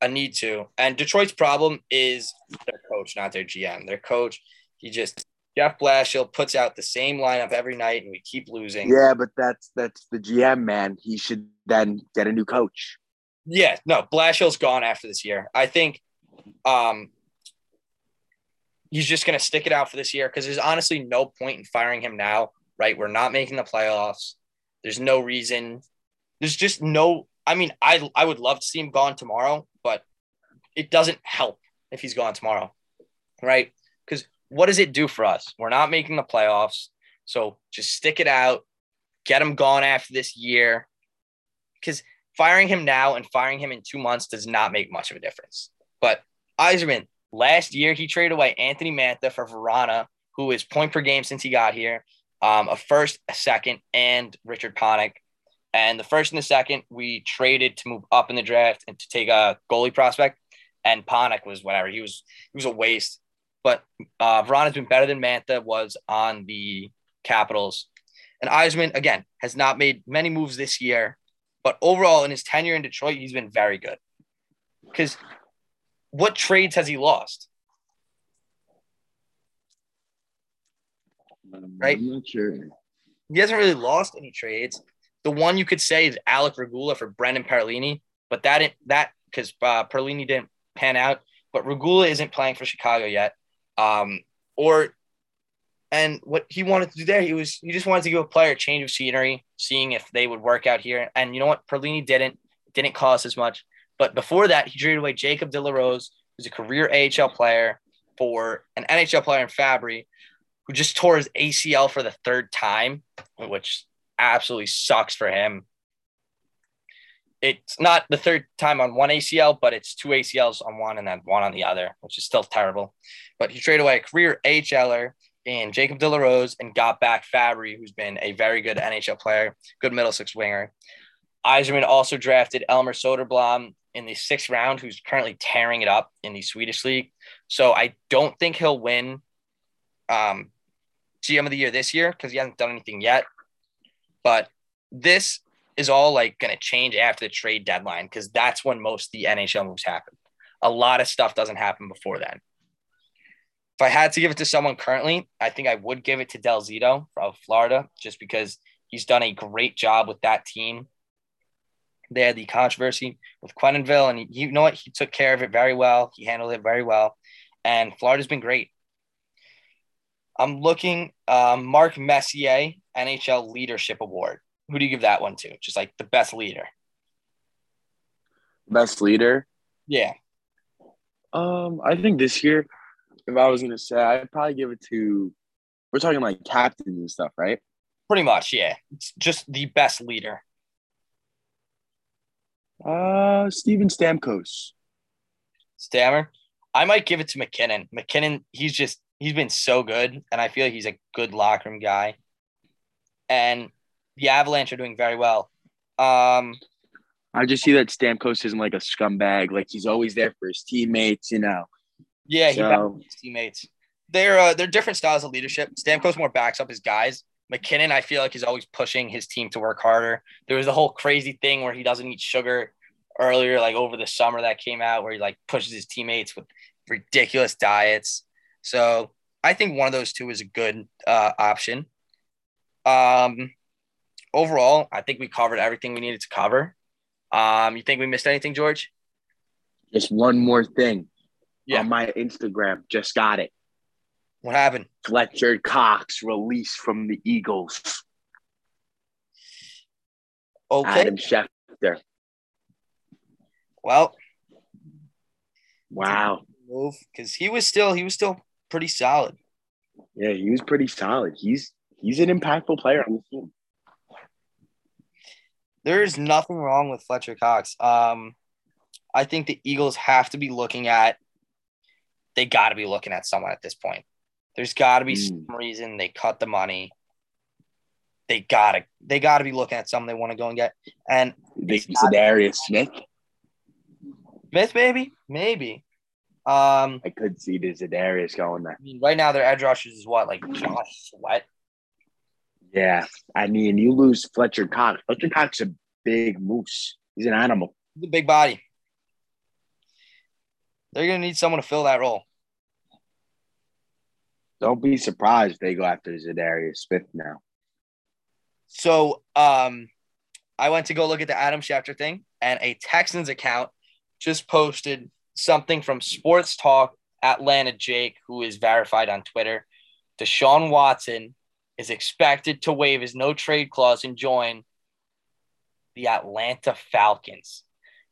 a need to. And Detroit's problem is their coach, not their GM. Their coach, he just Jeff Blashill puts out the same lineup every night, and we keep losing. Yeah, but that's that's the GM, man. He should then get a new coach. Yeah, no, Blashill's gone after this year. I think um he's just gonna stick it out for this year because there's honestly no point in firing him now, right? We're not making the playoffs. There's no reason. There's just no I mean, I I would love to see him gone tomorrow, but it doesn't help if he's gone tomorrow. Right? Because what does it do for us? We're not making the playoffs. So just stick it out, get him gone after this year. Because firing him now and firing him in two months does not make much of a difference. But Yzerman, last year he traded away Anthony Mantha for Vrana, who is point per game since he got here, um, a first, a second, and Richard Panik. And the first and the second we traded to move up in the draft and to take a goalie prospect. And Ponick was whatever. He was he was a waste. but uh, Vrana has been better than Mantha was on the Capitals. And Yzerman, again, has not made many moves this year, but overall in his tenure in Detroit, he's been very good. Because what trades has he lost? Right? I'm not sure. He hasn't really lost any trades. The one you could say is Alec Regula for Brendan Perlini, but that didn't that because uh, Perlini didn't pan out. But Regula isn't playing for Chicago yet. Um, or and what he wanted to do there, he was he just wanted to give a player a change of scenery, seeing if they would work out here. And you know what? Perlini didn't didn't cost as much. But before that, he traded away Jacob De La Rose, who's a career AHL player, for an NHL player in Fabbri, who just tore his ACL for the third time, which absolutely sucks for him. It's not the third time on one ACL, but it's two ACLs on one and then one on the other, which is still terrible. But he traded away a career AHLer in Jacob De La Rose and got back Fabbri, who's been a very good NHL player, good middle six winger. Yzerman also drafted Elmer Soderblom in the sixth round, who's currently tearing it up in the Swedish league. So I don't think he'll win um, GM of the year this year because he hasn't done anything yet. But this is all like going to change after the trade deadline because that's when most the NHL moves happen. A lot of stuff doesn't happen before then. If I had to give it to someone currently, I think I would give it to Bill Zito of Florida just because he's done a great job with that team. They had the controversy with Quenneville, and you know what? He took care of it very well. He handled it very well. And Florida's been great. I'm looking um, Mark Messier NHL Leadership Award. Who do you give that one to? Just like the best leader. Best leader. Yeah. Um, I think this year, if I was gonna say, I'd probably give it to. We're talking like captains and stuff, right? Pretty much, yeah. It's just the best leader. Uh, Steven Stamkos. Stammer. I might give it to MacKinnon. MacKinnon, he's just he's been so good, and I feel like he's a good locker room guy. And the Avalanche are doing very well. Um, I just see that Stamkos isn't like a scumbag. Like he's always there for his teammates, you know. yeah, he So- backs his teammates. They're uh, they're different styles of leadership. Stamkos more backs up his guys. MacKinnon, I feel like he's always pushing his team to work harder. There was the whole crazy thing where he doesn't eat sugar earlier, like over the summer that came out, where he like pushes his teammates with ridiculous diets. So I think one of those two is a good uh, option. Um, overall, I think we covered everything we needed to cover. Um, you think we missed anything, George? Just one more thing. Yeah. On my Instagram, just got it. What happened? Fletcher Cox released from the Eagles. Okay. Adam Schefter. Well, Wow. move because he was still he was still pretty solid. Yeah, he was pretty solid. He's he's an impactful player on the team. There is nothing wrong with Fletcher Cox. Um, I think the Eagles have to be looking at. They got to be looking at someone at this point. There's got to be Mm. some reason they cut the money. They gotta they gotta be looking at someone they want to go and get. And They Darius Smith. Smith, maybe, maybe. Um, I could see the Za'Darius going there. I mean, right now their edge rushers is what like Josh Sweat. Yeah. I mean, you lose Fletcher Cox. Fletcher Cox is a big moose. He's an animal. He's a big body. They're gonna need someone to fill that role. Don't be surprised if they go after Za'Darius Smith now. So um, I went to go look at the Adam Schefter thing, and a Texans account just posted something from Sports Talk Atlanta Jake, who is verified on Twitter. Deshaun Watson is expected to waive his no trade clause and join the Atlanta Falcons.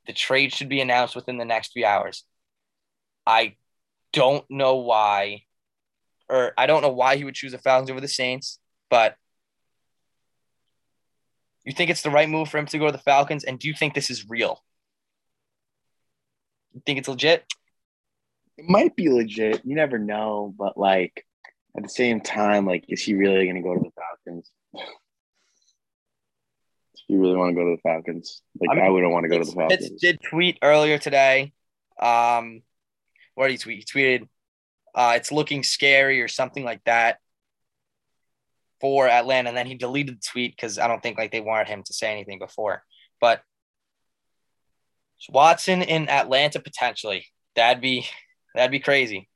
The trade should be announced within the next few hours. I don't know why, or I don't know why he would choose the Falcons over the Saints, but you think it's the right move for him to go to the Falcons? And do you think this is real? You think it's legit? It might be legit. You never know, but like at the same time, like, is he really going to go to the Falcons? He really want to go to the Falcons? Like, I I, wouldn't want to go to the Fitz Falcons. did tweet earlier today. Um, what did he tweet? He tweeted, uh, it's looking scary or something like that for Atlanta. And then he deleted the tweet because I don't think like they wanted him to say anything before. But Watson in Atlanta potentially. That'd be that'd be crazy.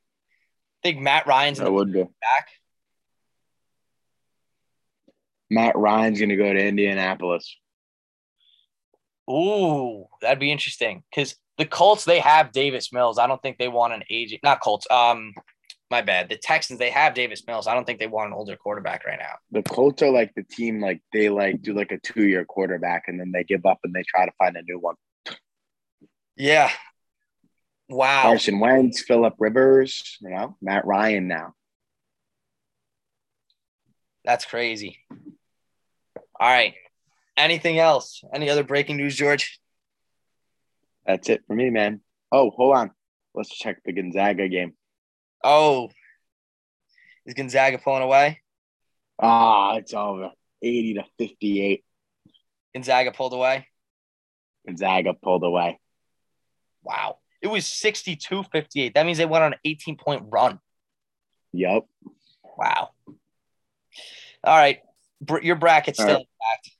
I think Matt Ryan's That would be. back. Matt Ryan's gonna go to Indianapolis. Ooh, that'd be interesting because the Colts they have Davis Mills. I don't think they want an agent. Not Colts. Um, my bad. The Texans they have Davis Mills. I don't think they want an older quarterback right now. The Colts are like the team, like they like do like a two year quarterback and then they give up and they try to find a new one. Yeah. Wow. Carson Wentz, Philip Rivers, you know, Matt Ryan now. That's crazy. All right. Anything else? Any other breaking news, George? That's it for me, man. Oh, hold on. Let's check the Gonzaga game. Oh, is Gonzaga pulling away? Ah, it's over. 80 to 58. Gonzaga pulled away. Gonzaga pulled away. Wow. It was 62 58. That means they went on an 18 point run. Yep. Wow. All right. Br- your bracket's All still intact.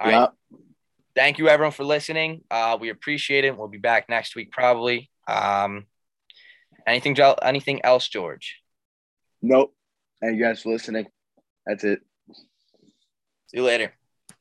All right. Yep. Thank you, everyone, for listening. Uh, we appreciate it. We'll be back next week, probably. Um, anything, anything else, George? Nope. And you guys for listening. That's it. See you later.